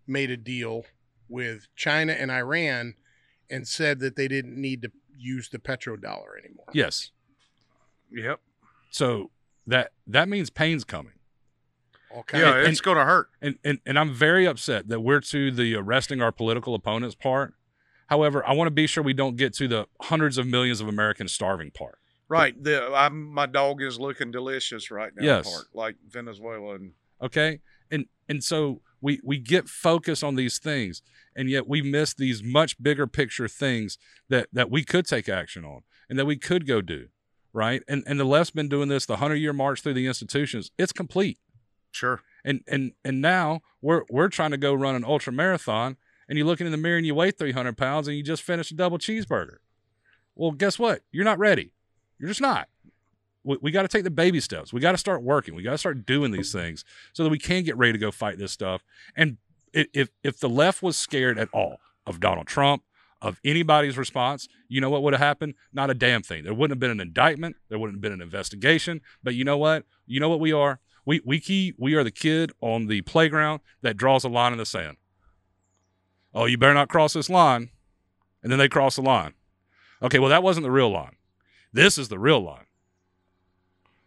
made a deal with China and Iran and said that they didn't need to use the petrodollar anymore. Yes. Yep. So that that means pain's coming, Okay. Yeah, of, it's going to hurt. and and and I'm very upset that we're to the arresting our political opponents part. However, I want to be sure we don't get to the hundreds of millions of Americans starving part. Right. The I'm, my dog is looking delicious right now. Yes. Part, like Venezuela and okay and and so we we get focused on these things and yet we miss these much bigger picture things that that we could take action on and that we could go do right? And and the left's been doing this the 100 year march through the institutions it's complete. Sure. and and and now we're we're trying to go run an ultra marathon and you look in the mirror and you weigh 300 pounds and you just finished a double cheeseburger. Well guess what? You're not ready. You're just not we, we got to take the baby steps we got to start working we got to start doing these things so that we can get ready to go fight this stuff and if if the left was scared at all of donald trump of anybody's response, you know what would have happened? Not a damn thing. There wouldn't have been an indictment. There wouldn't have been an investigation. But you know what? You know what we are? We we key we are the kid on the playground that draws a line in the sand. Oh, you better not cross this line. And then they cross the line. Okay, well that wasn't the real line. This is the real line.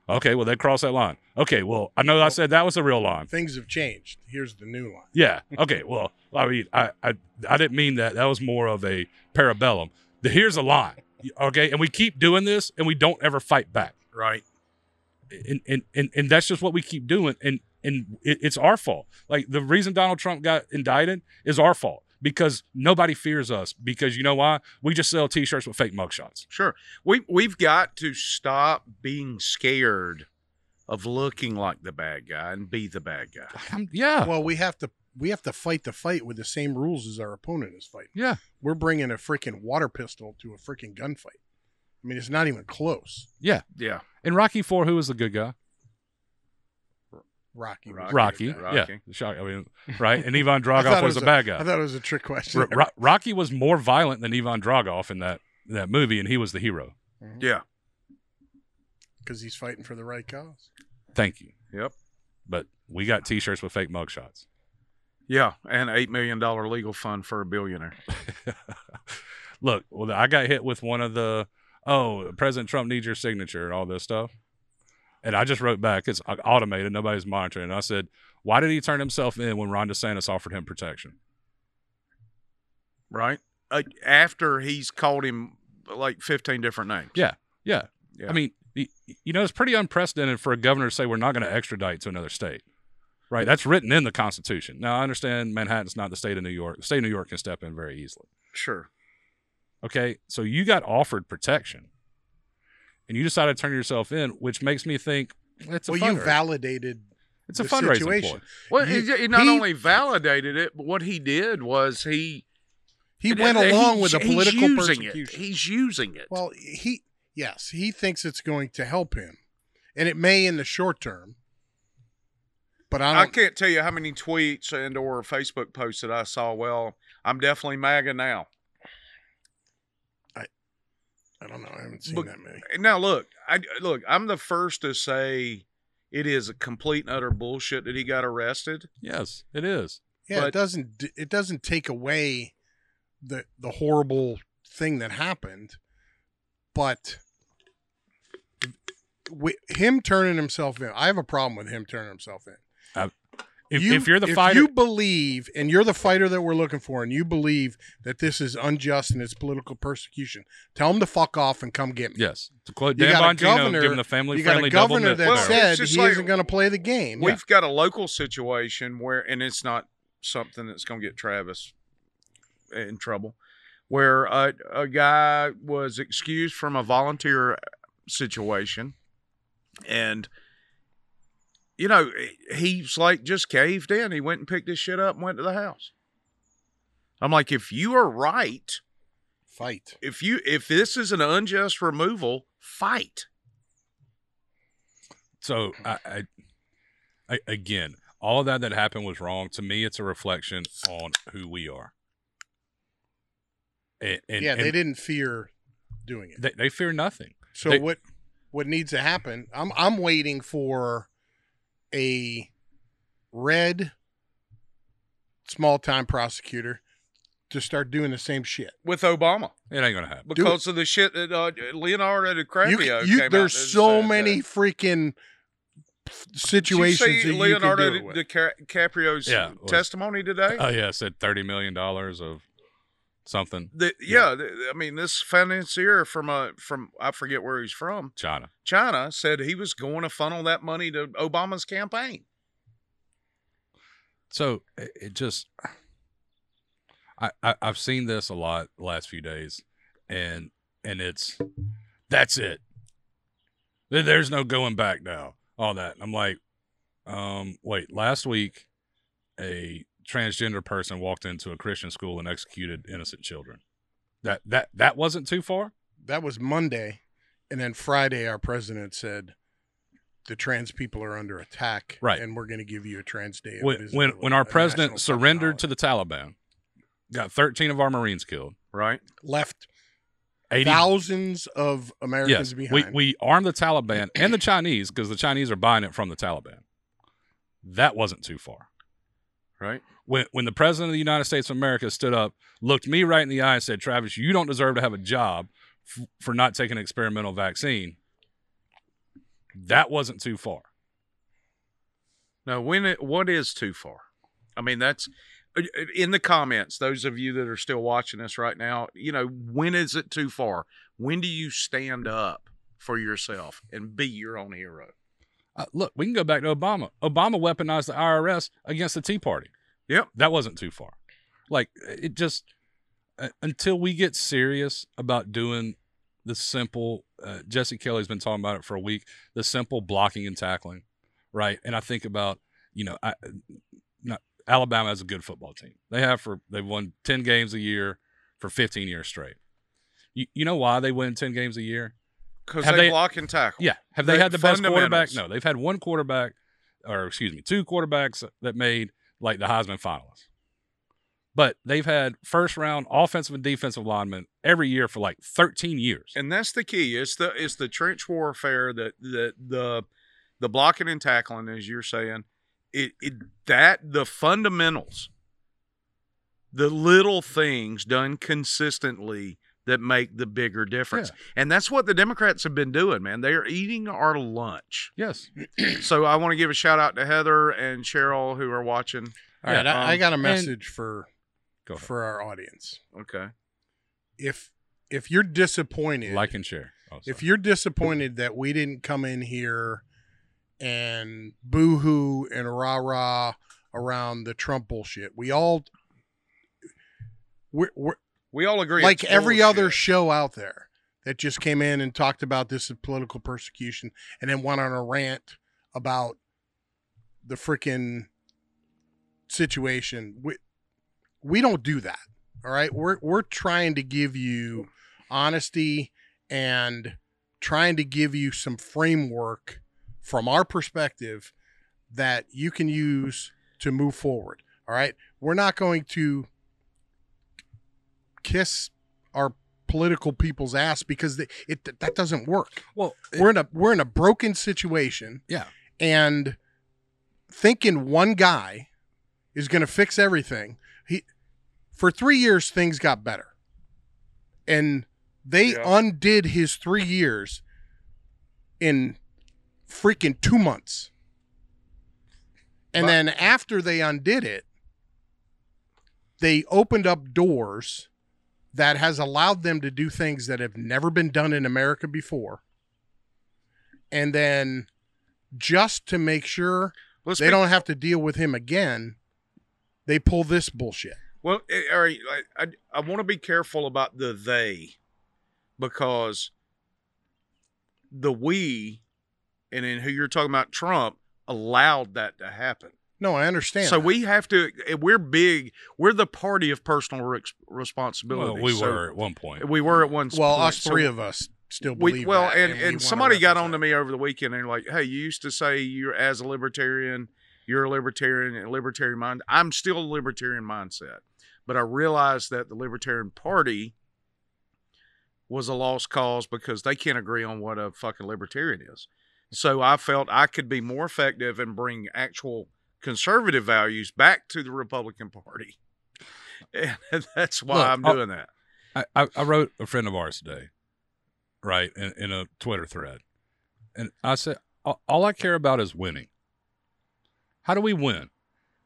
Okay, well they crossed that line. Okay, well I know I said that was the real line. Things have changed. Here's the new line. Yeah. Okay. Well, I mean, I, I, I didn't mean that. That was more of a parabellum. The, here's a line. Okay. And we keep doing this and we don't ever fight back. Right. And, and, and, and that's just what we keep doing. And, and it, it's our fault. Like the reason Donald Trump got indicted is our fault because nobody fears us because you know why? We just sell t-shirts with fake mugshots. Sure. We we've got to stop being scared of looking like the bad guy and be the bad guy. I'm- yeah. Well, we have to we have to fight the fight with the same rules as our opponent is fighting. yeah. We're bringing a freaking water pistol to a freaking gunfight. I mean, it's not even close. Yeah. Yeah. In Rocky 4, who was the good guy? Rocky. was Rocky. Rocky. Yeah. Rocky. the Shock. I mean, right? And Ivan I Dragoff it was, the a- bad guy. I thought it was a trick question. Ro- Ro- Rocky was more violent than Ivan Dragoff in that that movie, and he was the hero. Mm-hmm. Yeah. because he's fighting for the right cause. Thank you. Yep. But we got T-shirts with fake mugshots. Yeah. And eight million dollar legal fund for a billionaire. Look, well, I got hit with one of the oh, President Trump needs your signature and all this stuff, and I just wrote back. It's automated. Nobody's monitoring. And I said, why did he turn himself in when Ron DeSantis offered him protection? Right. Uh, after he's called him like fifteen different names. Yeah. Yeah. Yeah. I mean, you know, it's pretty unprecedented for a governor to say we're not going to extradite to another state. Right. That's written in the Constitution. Now, I understand Manhattan's not the state of New York. The state of New York can step in very easily. Sure. Okay. So you got offered protection and you decided to turn yourself in, which makes me think eh, it's a Well, you validated. it's a the fundraising situation. ploy. Well, You- he, he not he- only validated it, but what he did was he He went along with the he's political using persecution. It. He's using it. Well, he yes, he thinks it's going to help him, and it may in the short term. But I I don't. can't tell you how many tweets and or Facebook posts that I saw. Well, I'm definitely MAGA now. I don't know. I haven't seen But- that many. Now look, I look. I'm the first to say it is a complete and utter bullshit that he got arrested. Yes, it is. Yeah, but- it doesn't. It doesn't take away the the horrible thing that happened, but wi- him turning himself in. I have a problem with him turning himself in. If, You- if you're the if fighter, you believe, and you're the fighter that we're looking for, and you believe that this is unjust and it's political persecution, tell him to fuck off and come get me. yes, to quote You Dan got a Bongino, governor- give him the family you got friendly a governor that Well, said he like- isn't going to play the game. We've got a local situation where, and it's not something that's going to get Travis in trouble, where a, a guy was excused from a volunteer situation, and you know he's like just caved in. He went and picked his shit up and went to the house. I'm like, if you are right, fight. if you if this is an unjust removal, fight. So I, I, I again, all of that that happened was wrong. To me, it's a reflection on who we are. And, and, yeah, they and didn't fear doing it. They, they fear nothing. So They- what what needs to happen? I'm I'm waiting for a red small time prosecutor to start doing the same shit. With Obama, It ain't gonna happen. because of the shit that uh, Leonardo You, DiCaprio you, came there's and so said many that. freaking Did you situations see that you Leonardo can do it with. DiCaprio's Yeah, was- testimony today? Oh yeah, it said thirty million dollars of something. The- yeah, the- I mean, this financier from a from I forget where he's from, China. China, said he was going to funnel that money to Obama's campaign. So it, just, I, I I've seen this a lot the last few days, and and it's that's it. There's no going back now. All that. I'm like, um, wait. Last week, a transgender person walked into a Christian school and executed innocent children. That that that wasn't too far. That was Monday, and then Friday, our president said the trans people are under attack, Right. And we're going to give you a trans day. of When when when our president surrendered to the Taliban, got 13 of our Marines killed. right? Left 80 thousands of Americans yes, behind. we we armed the Taliban and the Chinese because the Chinese are buying it from the Taliban. That wasn't too far. Right. When when the president of the United States of America stood up, looked me right in the eye, and said, "Travis, you don't deserve to have a job f- for not taking an experimental vaccine." That wasn't too far. Now, when it, what is too far? I mean, that's uh, in the comments. Those of you that are still watching us right now, you know, when is it too far? When do you stand up for yourself and be your own hero? Uh, look, we can go back to Obama. Obama weaponized the IRS against the Tea Party. Yep. That wasn't too far. Like it just uh, until we get serious about doing the simple. Uh, Jesse Kelly's been talking about it for a week. The simple blocking and tackling, right? And I think about you know, I, not Alabama has a good football team. They have for they've won ten games a year for fifteen years straight. You you know why they win ten games a year? Because they, they- block and tackle. Yeah. Have they The had the best quarterback? No, they've had one quarterback, or excuse me, two quarterbacks that made like the Heisman finalists. But they've had first round offensive and defensive linemen every year for like 13 years. and that's the key. It's the it's the trench warfare that the the the blocking and tackling, as you're saying, it, it that the fundamentals, the little things done consistently that make the bigger difference, and that's what the Democrats have been doing. Man, they are eating our lunch. yes. So I want to give a shout out to Heather and Cheryl who are watching. All right, Yeah, I, I um, got a and- message for Go ahead. for our audience. Okay, If if you're disappointed, Like and share. Oh, if you're disappointed that we didn't come in here and boo-hoo and rah rah around the Trump bullshit, we all we're, we're we all agree. like every other show out there that just came in and talked about this political persecution and then went on a rant about the freaking situation. We we don't do that. All right, we're we're trying to give you honesty and trying to give you some framework from our perspective that you can use to move forward. All right, we're not going to kiss our political people's ass because they, it that doesn't work. well, We're in a we're in a broken situation, yeah. and thinking one guy is going to fix everything. He for three years things got better, and they Yeah. undid his three years in freaking two months. And But- then after they undid it, they opened up doors that has allowed them to do things that have never been done in America before. And then just to make sure Let's they don't have to deal with him again, they pull this bullshit. Well, eh, all right. I, I, I want to be careful about the they because the we and in who you're talking about, Trump, allowed that to happen. No, I understand. So that. we have to, eh, we're big, we're the party of personal rex- responsibility. Well, we So were at one point. We were at one well, point. us So three of us still we, believe well, that, and, we and wanna somebody got on to me over the weekend and they're like, hey, you used to say you're as a libertarian, you're a libertarian and libertarian mind. I'm still a libertarian mindset, but I realized that the Libertarian Party was a lost cause because they can't agree on what a fucking libertarian is. So I felt I could be more effective and bring actual conservative values back to the Republican Party. And that's why Look, I'm I'll- doing that. I, I, I wrote a friend of ours today, right, in, in a Twitter thread. And I said, all, all I care about is winning. How do we win?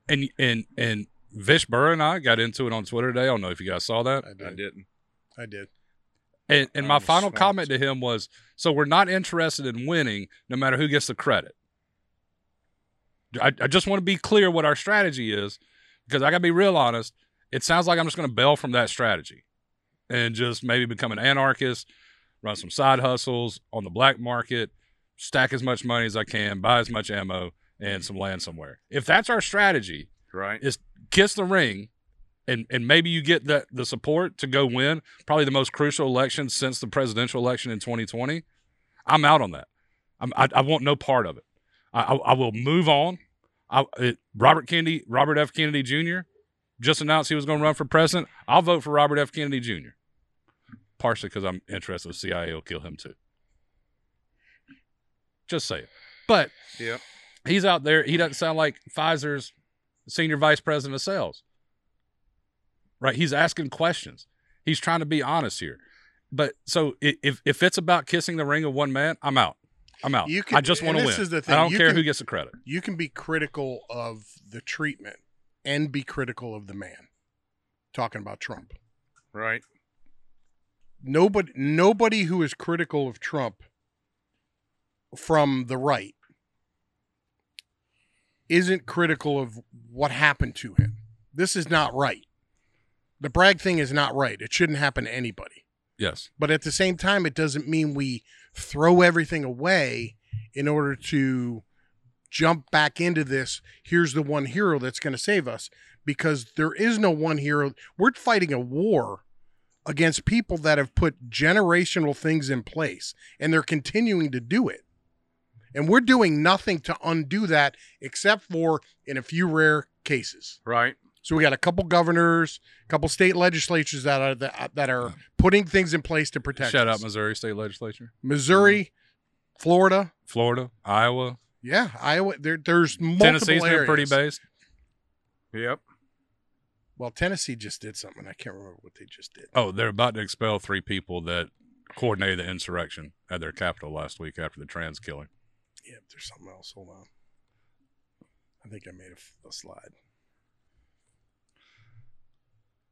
And and and Vish Burra and I got into it on Twitter today. I don't know if you guys saw that. I I did. didn't. I did. And, and I my final swamped. comment to him was so we're not interested in winning no matter who gets the credit. I, I just want to be clear what our strategy is because I got to be real honest. It sounds like I'm just going to bail from that strategy and just maybe become an anarchist, run some side hustles on the black market, stack as much money as I can, buy as much ammo and some land somewhere. If that's our strategy, Right. is kiss the ring and and maybe you get that the support to go win probably the most crucial election since the presidential election in 2020 i'm out on that I'm, I, I want no part of it i, I, will move on I, it, robert kennedy robert f kennedy jr just announced he was going to run for president. I'll vote for Robert F. Kennedy Jr. Partially because I'm interested the CIA will kill him too. Just say it. But Yep. he's out there. He doesn't sound like Pfizer's senior vice president of sales. Right? He's asking questions. He's trying to be honest here. But so if if it's about kissing the ring of one man, I'm out. I'm out. You can- I just want to win. this is the thing. I don't you care can- who gets the credit. You can be critical of the treatment and be critical of the man. Talking about Trump. Right. Nobody nobody who is critical of Trump from the right isn't critical of what happened to him. This is not right. The Bragg thing is not right. It shouldn't happen to anybody. Yes. But at the same time, it doesn't mean we throw everything away in order to jump back into this. Here's the one hero that's going to save us because there is no one hero. We're fighting a war against people that have put generational things in place and they're continuing to do it. And we're doing nothing to undo that except for in a few rare cases. Right. So we got a couple governors, a couple state legislatures that are that, that are putting things in place to protect. Shout us. out Missouri State Legislature, Missouri, mm-hmm. Florida, Florida, Iowa, yeah, Iowa. There, there's multiple Tennessee's been pretty based. Yep. Well, Tennessee just did something. I can't remember what they just did. Oh, they're about to expel three people that coordinated the insurrection at their capital last week after the trans killing. Yeah, but there's something else. Hold on. I think I made a slide.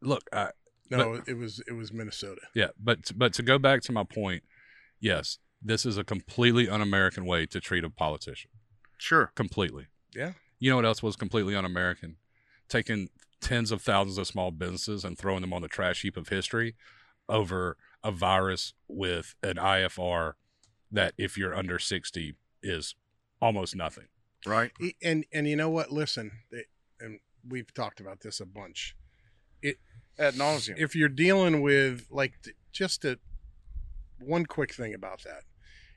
Look, I, No, it was it was Minnesota. yeah, but but to go back to my point, yes, this is a completely un-American way to treat a politician. Sure. Completely. Yeah. You know what else was completely un-American? Taking tens of thousands of small businesses and throwing them on the trash heap of history over a virus with an IFR that, if you're under sixty, is almost nothing. Right. And and you know what? Listen, they, and we've talked about this a bunch. Ad nauseum. if you're dealing with like just a one quick thing about that.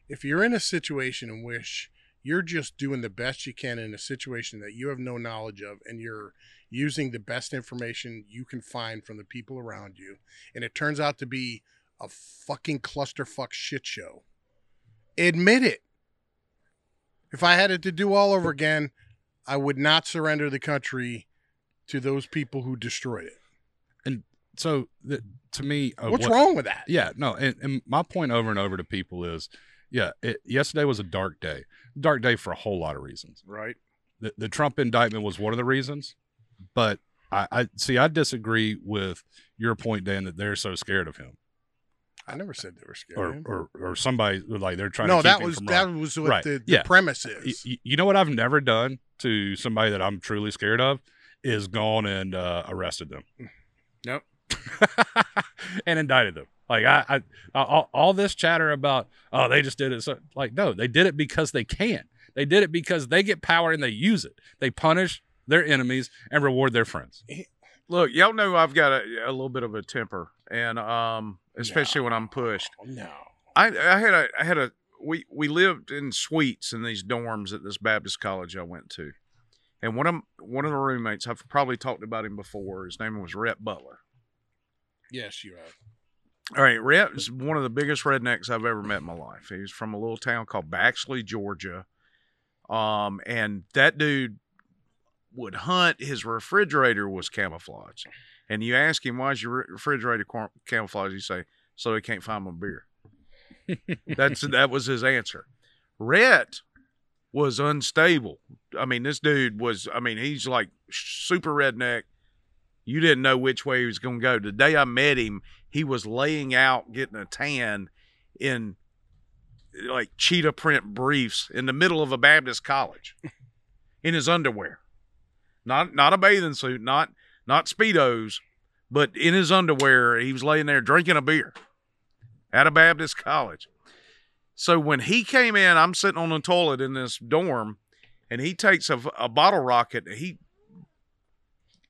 If you're in a situation in which you're just doing the best you can in a situation that you have no knowledge of and you're using the best information you can find from the people around you and it turns out to be a fucking clusterfuck shit show admit it. If i had it to do all over again i would not surrender the country to those people who destroyed it So, th- to me, uh, what's what- wrong with that Yeah, no, and, and my point over and over to people is, yeah, it, yesterday was a dark day, dark day for a whole lot of reasons. right. The, the Trump indictment was one of the reasons, but I, I see. I disagree with your point, Dan, that they're so scared of him, I never said they were scared. or or, or somebody like they're trying. no, to that was that running. was what Right, the, the yeah. premise is. y- You know what I've never done to somebody that I'm truly scared of is gone and uh, arrested them. Nope. and indicted them. Like I, I, all, all this chatter about oh they just did it. So like no, they did it because they can. They did it because they get power and they use it. They punish their enemies and reward their friends. Look, y'all know I've got a, a little bit of a temper, and um, especially when I'm pushed. no, I, I had a, I had a, we, we lived in suites in these dorms at this Baptist college I went to, and one of one of the roommates, I've probably talked about him before. His name was Rhett Butler. Yes, you have. All right, Rhett is one of the biggest rednecks I've ever met in my life. He's from a little town called Baxley, Georgia. Um, and that dude would hunt. His refrigerator was camouflaged, and you ask him why is your refrigerator cam- camouflaged? You say so he can't find my beer. That's that was his answer. Rhett was unstable. I mean, this dude was. I mean, he's like super redneck. You didn't know which way he was going to go. The day I met him, he was laying out getting a tan in like cheetah print briefs in the middle of a Baptist college in his underwear. Not not a bathing suit, not not speedos, but in his underwear, he was laying there drinking a beer at a Baptist college. So when he came in, I'm sitting on the toilet in this dorm, and he takes a, a bottle rocket, and he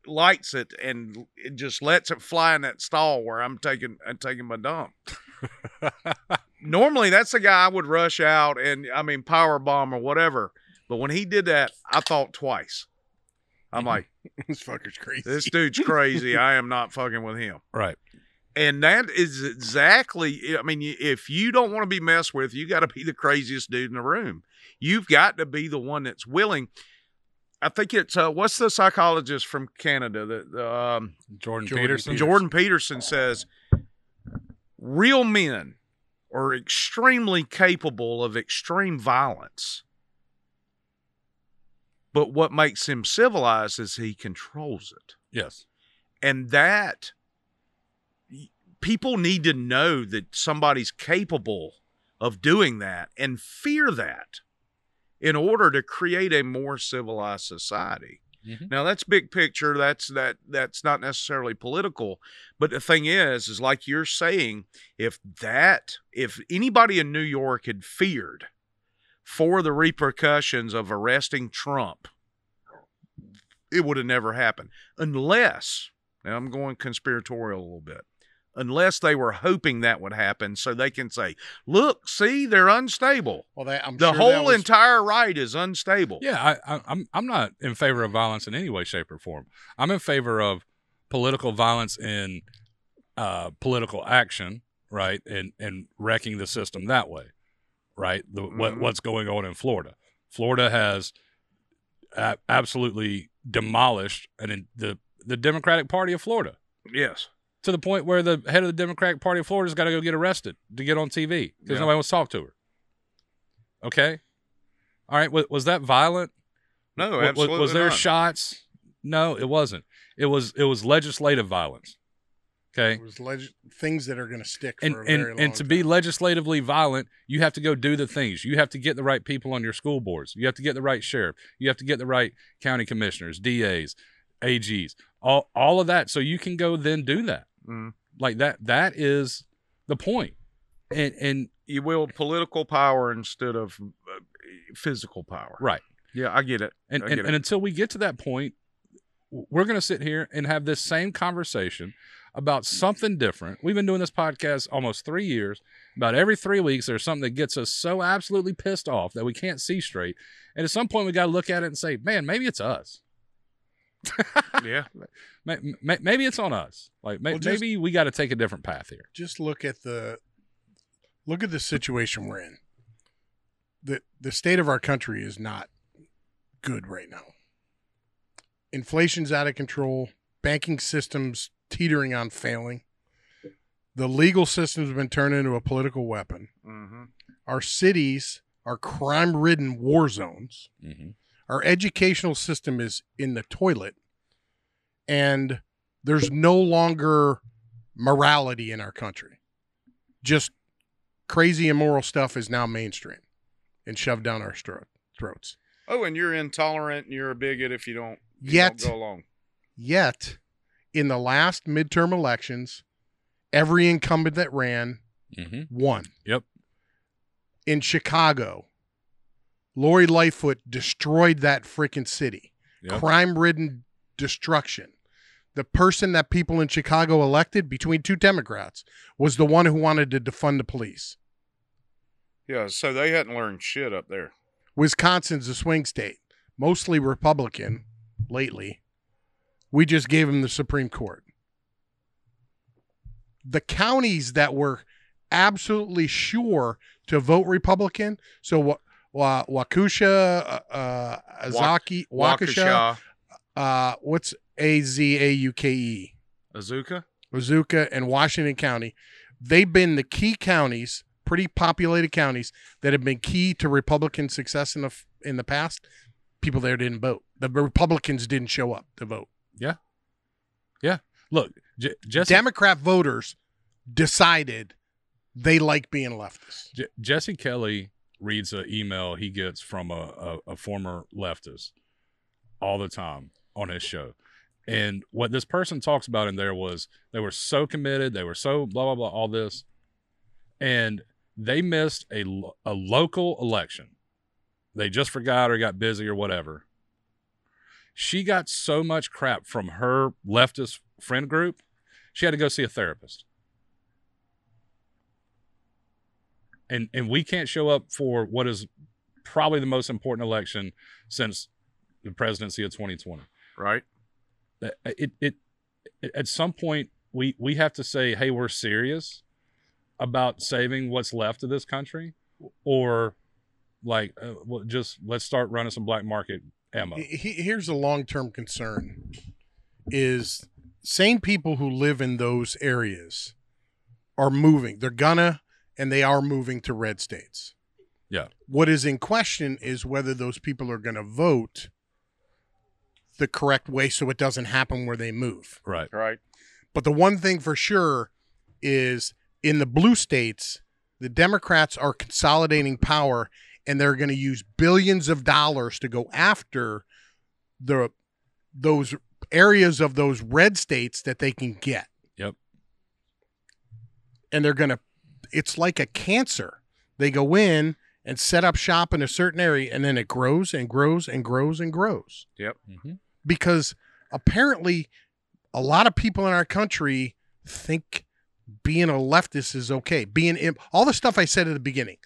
lights it and it just lets it fly in that stall where I'm taking I'm taking my dump. Normally, that's the guy I would rush out and I mean power bomb or whatever. But when he did that, I thought twice. I'm like, this fucker's crazy. this dude's crazy. I am not fucking with him. Right. And that is exactly, I mean, if you don't want to be messed with, you got to be the craziest dude in the room. You've got to be the one that's willing. I think it's, uh, what's the psychologist from Canada? that um, Jordan, Jordan Peterson. Jordan Peterson says real men are extremely capable of extreme violence. But what makes him civilized is he controls it. Yes. And that people need to know that somebody's capable of doing that and fear that in order to create a more civilized society. Mhm. Now that's big picture. That's that that's not necessarily political, but the thing is, is like you're saying, if that if anybody in New York had feared for the repercussions of arresting Trump, it would have never happened unless now I'm going conspiratorial a little bit. Unless they were hoping that would happen, so they can say, "Look, see, they're unstable. well, that, I'm The sure that whole was- entire right is unstable." Yeah, I, I, I'm I'm not in favor of violence in any way, shape, or form. I'm in favor of political violence in uh, political action, right, and and wrecking the system that way, right. The, what Mhm. what's going on in Florida? Florida has a- absolutely demolished and the the Democratic Party of Florida Yes. To the point where the head of the Democratic Party of Florida's got to go get arrested to get on TV because Yeah. nobody wants to talk to her. Okay, all right. Was, was that violent? No, Wa- wa- absolutely was there not. shots? No, it wasn't. It was it was legislative violence. Okay. It was leg- things that are going to stick for And a and, very long and to be legislatively violent, you have to go do the things. You have to get the right people on your school boards. You have to get the right sheriff. You have to get the right county commissioners, DAs, AGs, all all of that so you can go then do that. Mhm. Like that that is the point. And and You will political power instead of uh, physical power. right. Yeah, I get it. And I and, get it. and until we get to that point, we're going to sit here and have this same conversation about something different. We've been doing this podcast almost three years. About every three weeks, there's something that gets us so absolutely pissed off that we can't see straight. And at some point, we got to look at it and say, "Man, maybe it's us. yeah. May- may- Maybe it's on us. Like may- Well, just- maybe we got to take a different path here." just look at the look at the situation we're in. The the state of our country is not good right now. Inflation's out of control, banking systems teetering on failing. The legal system's been turned into a political weapon. hmm Our cities are crime-ridden war zones. Mm-hmm. Our educational system is in the toilet, and there's no longer morality in our country. Just crazy immoral stuff is now mainstream and shoved down our stro- throats. Oh, and you're intolerant and you're a bigot if you don't, you Yet, don't go along. yet, in the last midterm elections, every incumbent that ran Mm-hmm. won. Yep. In Chicago, Lori Lightfoot destroyed that freaking city. Yep. Crime ridden destruction. The person that people in Chicago elected between two Democrats was the one who wanted to defund the police. Yeah, so they hadn't learned shit up there. Wisconsin's a swing state, mostly Republican lately. We just gave him the Supreme Court. The counties that were absolutely sure to vote Republican, so Wa- Wa- Waukesha, uh, uh, Azaki, Waukesha, uh, what's A Z A U K E? Azuka? Wazuka, and Washington County, they've been the key counties, pretty populated counties that have been key to Republican success in the f- in the past. People there didn't vote. The Republicans didn't show up to vote. Yeah, yeah. Look, J- Jesse Democrat voters decided they like being leftists. J- Jesse Kelly reads an email he gets from a, a, a former leftist all the time on his show. And what this person talks about in there was they were so committed, they were so blah, blah, blah, all this. And they missed a, a local election. They just forgot or got busy or whatever. She got so much crap from her leftist friend group, she had to go see a therapist. And and we can't show up for what is probably the most important election since the presidency of 2020. Right. that it, it it at some point we we have to say hey we're serious about saving what's left of this country or like uh, well, just let's start running some black market ammo He- he- here's a long-term concern is sane people who live in those areas are moving they're gonna and they are moving to red states Yeah. what is in question is whether those people are going to vote the correct way so it doesn't happen where they move right Right. but the one thing for sure is in the blue states, the Democrats are consolidating power and they're going to use billions of dollars to go after the those areas of those red states that they can get. Yep. And they're going to it's like a cancer. They go in and set up shop in a certain area and then it grows and grows and grows and grows hmm because apparently a lot of people in our country think being a leftist is okay. Being in, all the stuff I said at the beginning.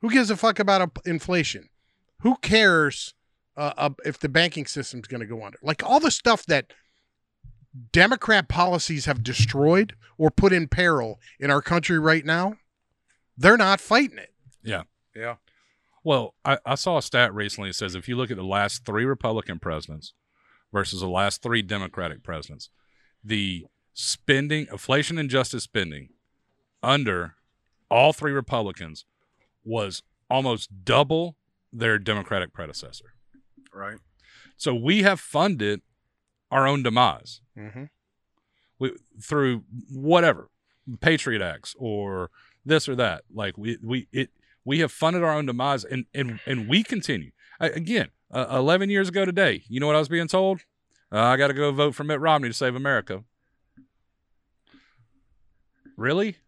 Who gives a fuck about inflation? Who cares uh, uh, if the banking system's going to go under? Like all the stuff that Democrat policies have destroyed or put in peril in our country right now, they're not fighting it. Yeah. Yeah. Well, I, I saw a stat recently that says if you look at the last three Republican presidents versus the last three Democratic presidents, the spending, inflation and justice spending under all three Republicans was almost double their Democratic predecessor. Right. So we have funded our own demise Mm-hmm. we, through whatever Patriot Acts or this or that. Like we we it we have funded our own demise, and and and we continue. I, again, uh, eleven years ago today, you know what I was being told? Uh, I got to go vote for Mitt Romney to save America. Really?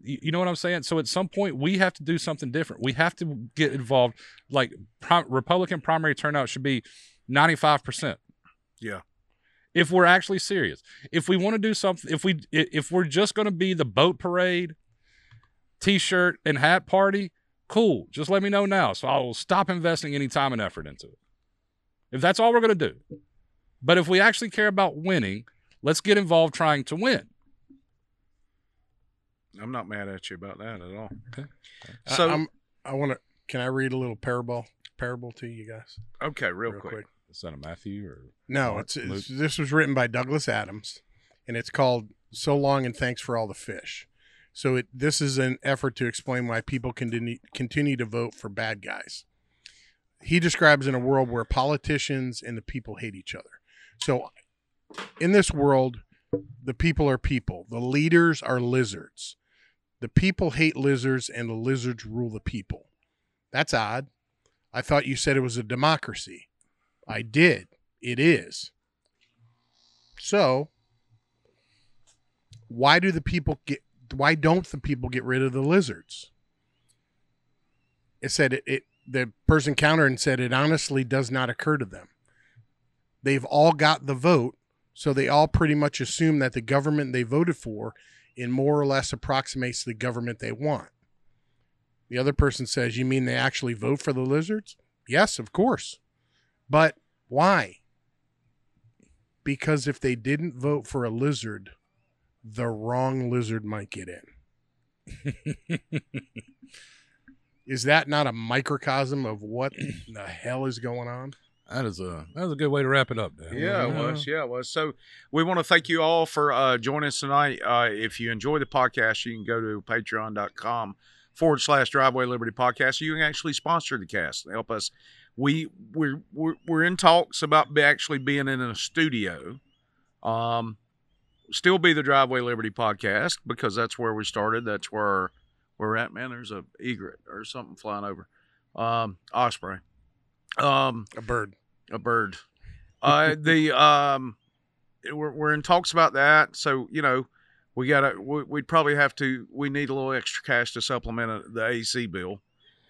You, you know what I'm saying? So at some point, we have to do something different. We have to get involved. Like pri- Republican primary turnout should be ninety five percent Yeah. If we're actually serious. If we want to do something, if we if we're just going to be the boat parade, t-shirt and hat party, cool. Just let me know now, so I will stop investing any time and effort into it. If that's all we're going to do, but if we actually care about winning, let's get involved trying to win. I'm not mad at you about that at all. Okay. So So I, I'm, I want to. Can I read a little parable parable to you guys? okay, real, quick. That a Matthew or No, it's, it's this was written by Douglas Adams, and it's called "So Long and Thanks for All the Fish." So it this is an effort to explain why people continue continue to vote for bad guys. He describes in a world where politicians and the people hate each other. So in this world, the people are people. The leaders are lizards. The people hate lizards, and the lizards rule the people. That's odd. I thought you said it was a democracy. I did. It is. So, why do the people get? Why don't the people get rid of the lizards? It said it. it the person countered and said it honestly does not occur to them. They've all got the vote, so they all pretty much assume that the government they voted for, in more or less approximates the government they want. The other person says, "You mean they actually vote for the lizards?" Yes, of course. But why? Because if they didn't vote for a lizard, the wrong lizard might get in. Is that not a microcosm of what the hell is going on? that is a that was a good way to wrap it up. Dan. Yeah, it was. Yeah, it was. So we want to thank you all for uh, joining us tonight. Uh, if you enjoy the podcast, you can go to patreon.com forward slash driveway liberty podcast. You can actually sponsor the cast. And help us. We we're we're, we're in talks about be actually being in a studio. Um, still be the driveway liberty podcast because that's where we started. That's where we're at. Man, there's a egret or something flying over. Um, osprey. Um, A bird. a bird. Uh, the um, we're we're in talks about that. So you know, we gotta we, we'd probably have to. We need a little extra cash to supplement uh, the AC bill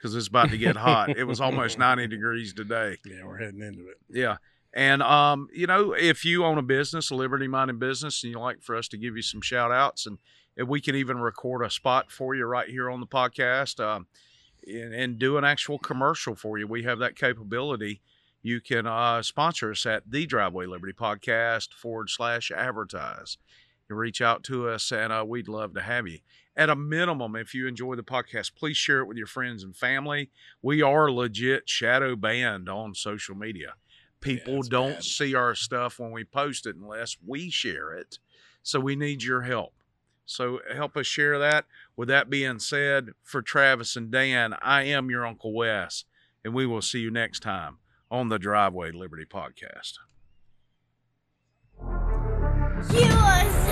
because it's about to get hot. It was almost ninety degrees today. Yeah, we're heading into it. Yeah. And um, you know, if you own a business, a liberty minded business, and you like for us to give you some shout outs and if we can even record a spot for you right here on the podcast, um, and, and do an actual commercial for you. We have that capability. you can uh, sponsor us at the Driveway Liberty Podcast forward slash advertise. You reach out to us, and uh, we'd love to have you. At a minimum, if you enjoy the podcast, please share it with your friends and family. We are legit shadow banned on social media. People it's don't bad. see our stuff when we post it unless we share it. So we need your help. So help us share that. With that being said, for Travis and Dan, I am your Uncle Wes, and we will see you next time on the Driveway Liberty Podcast. You are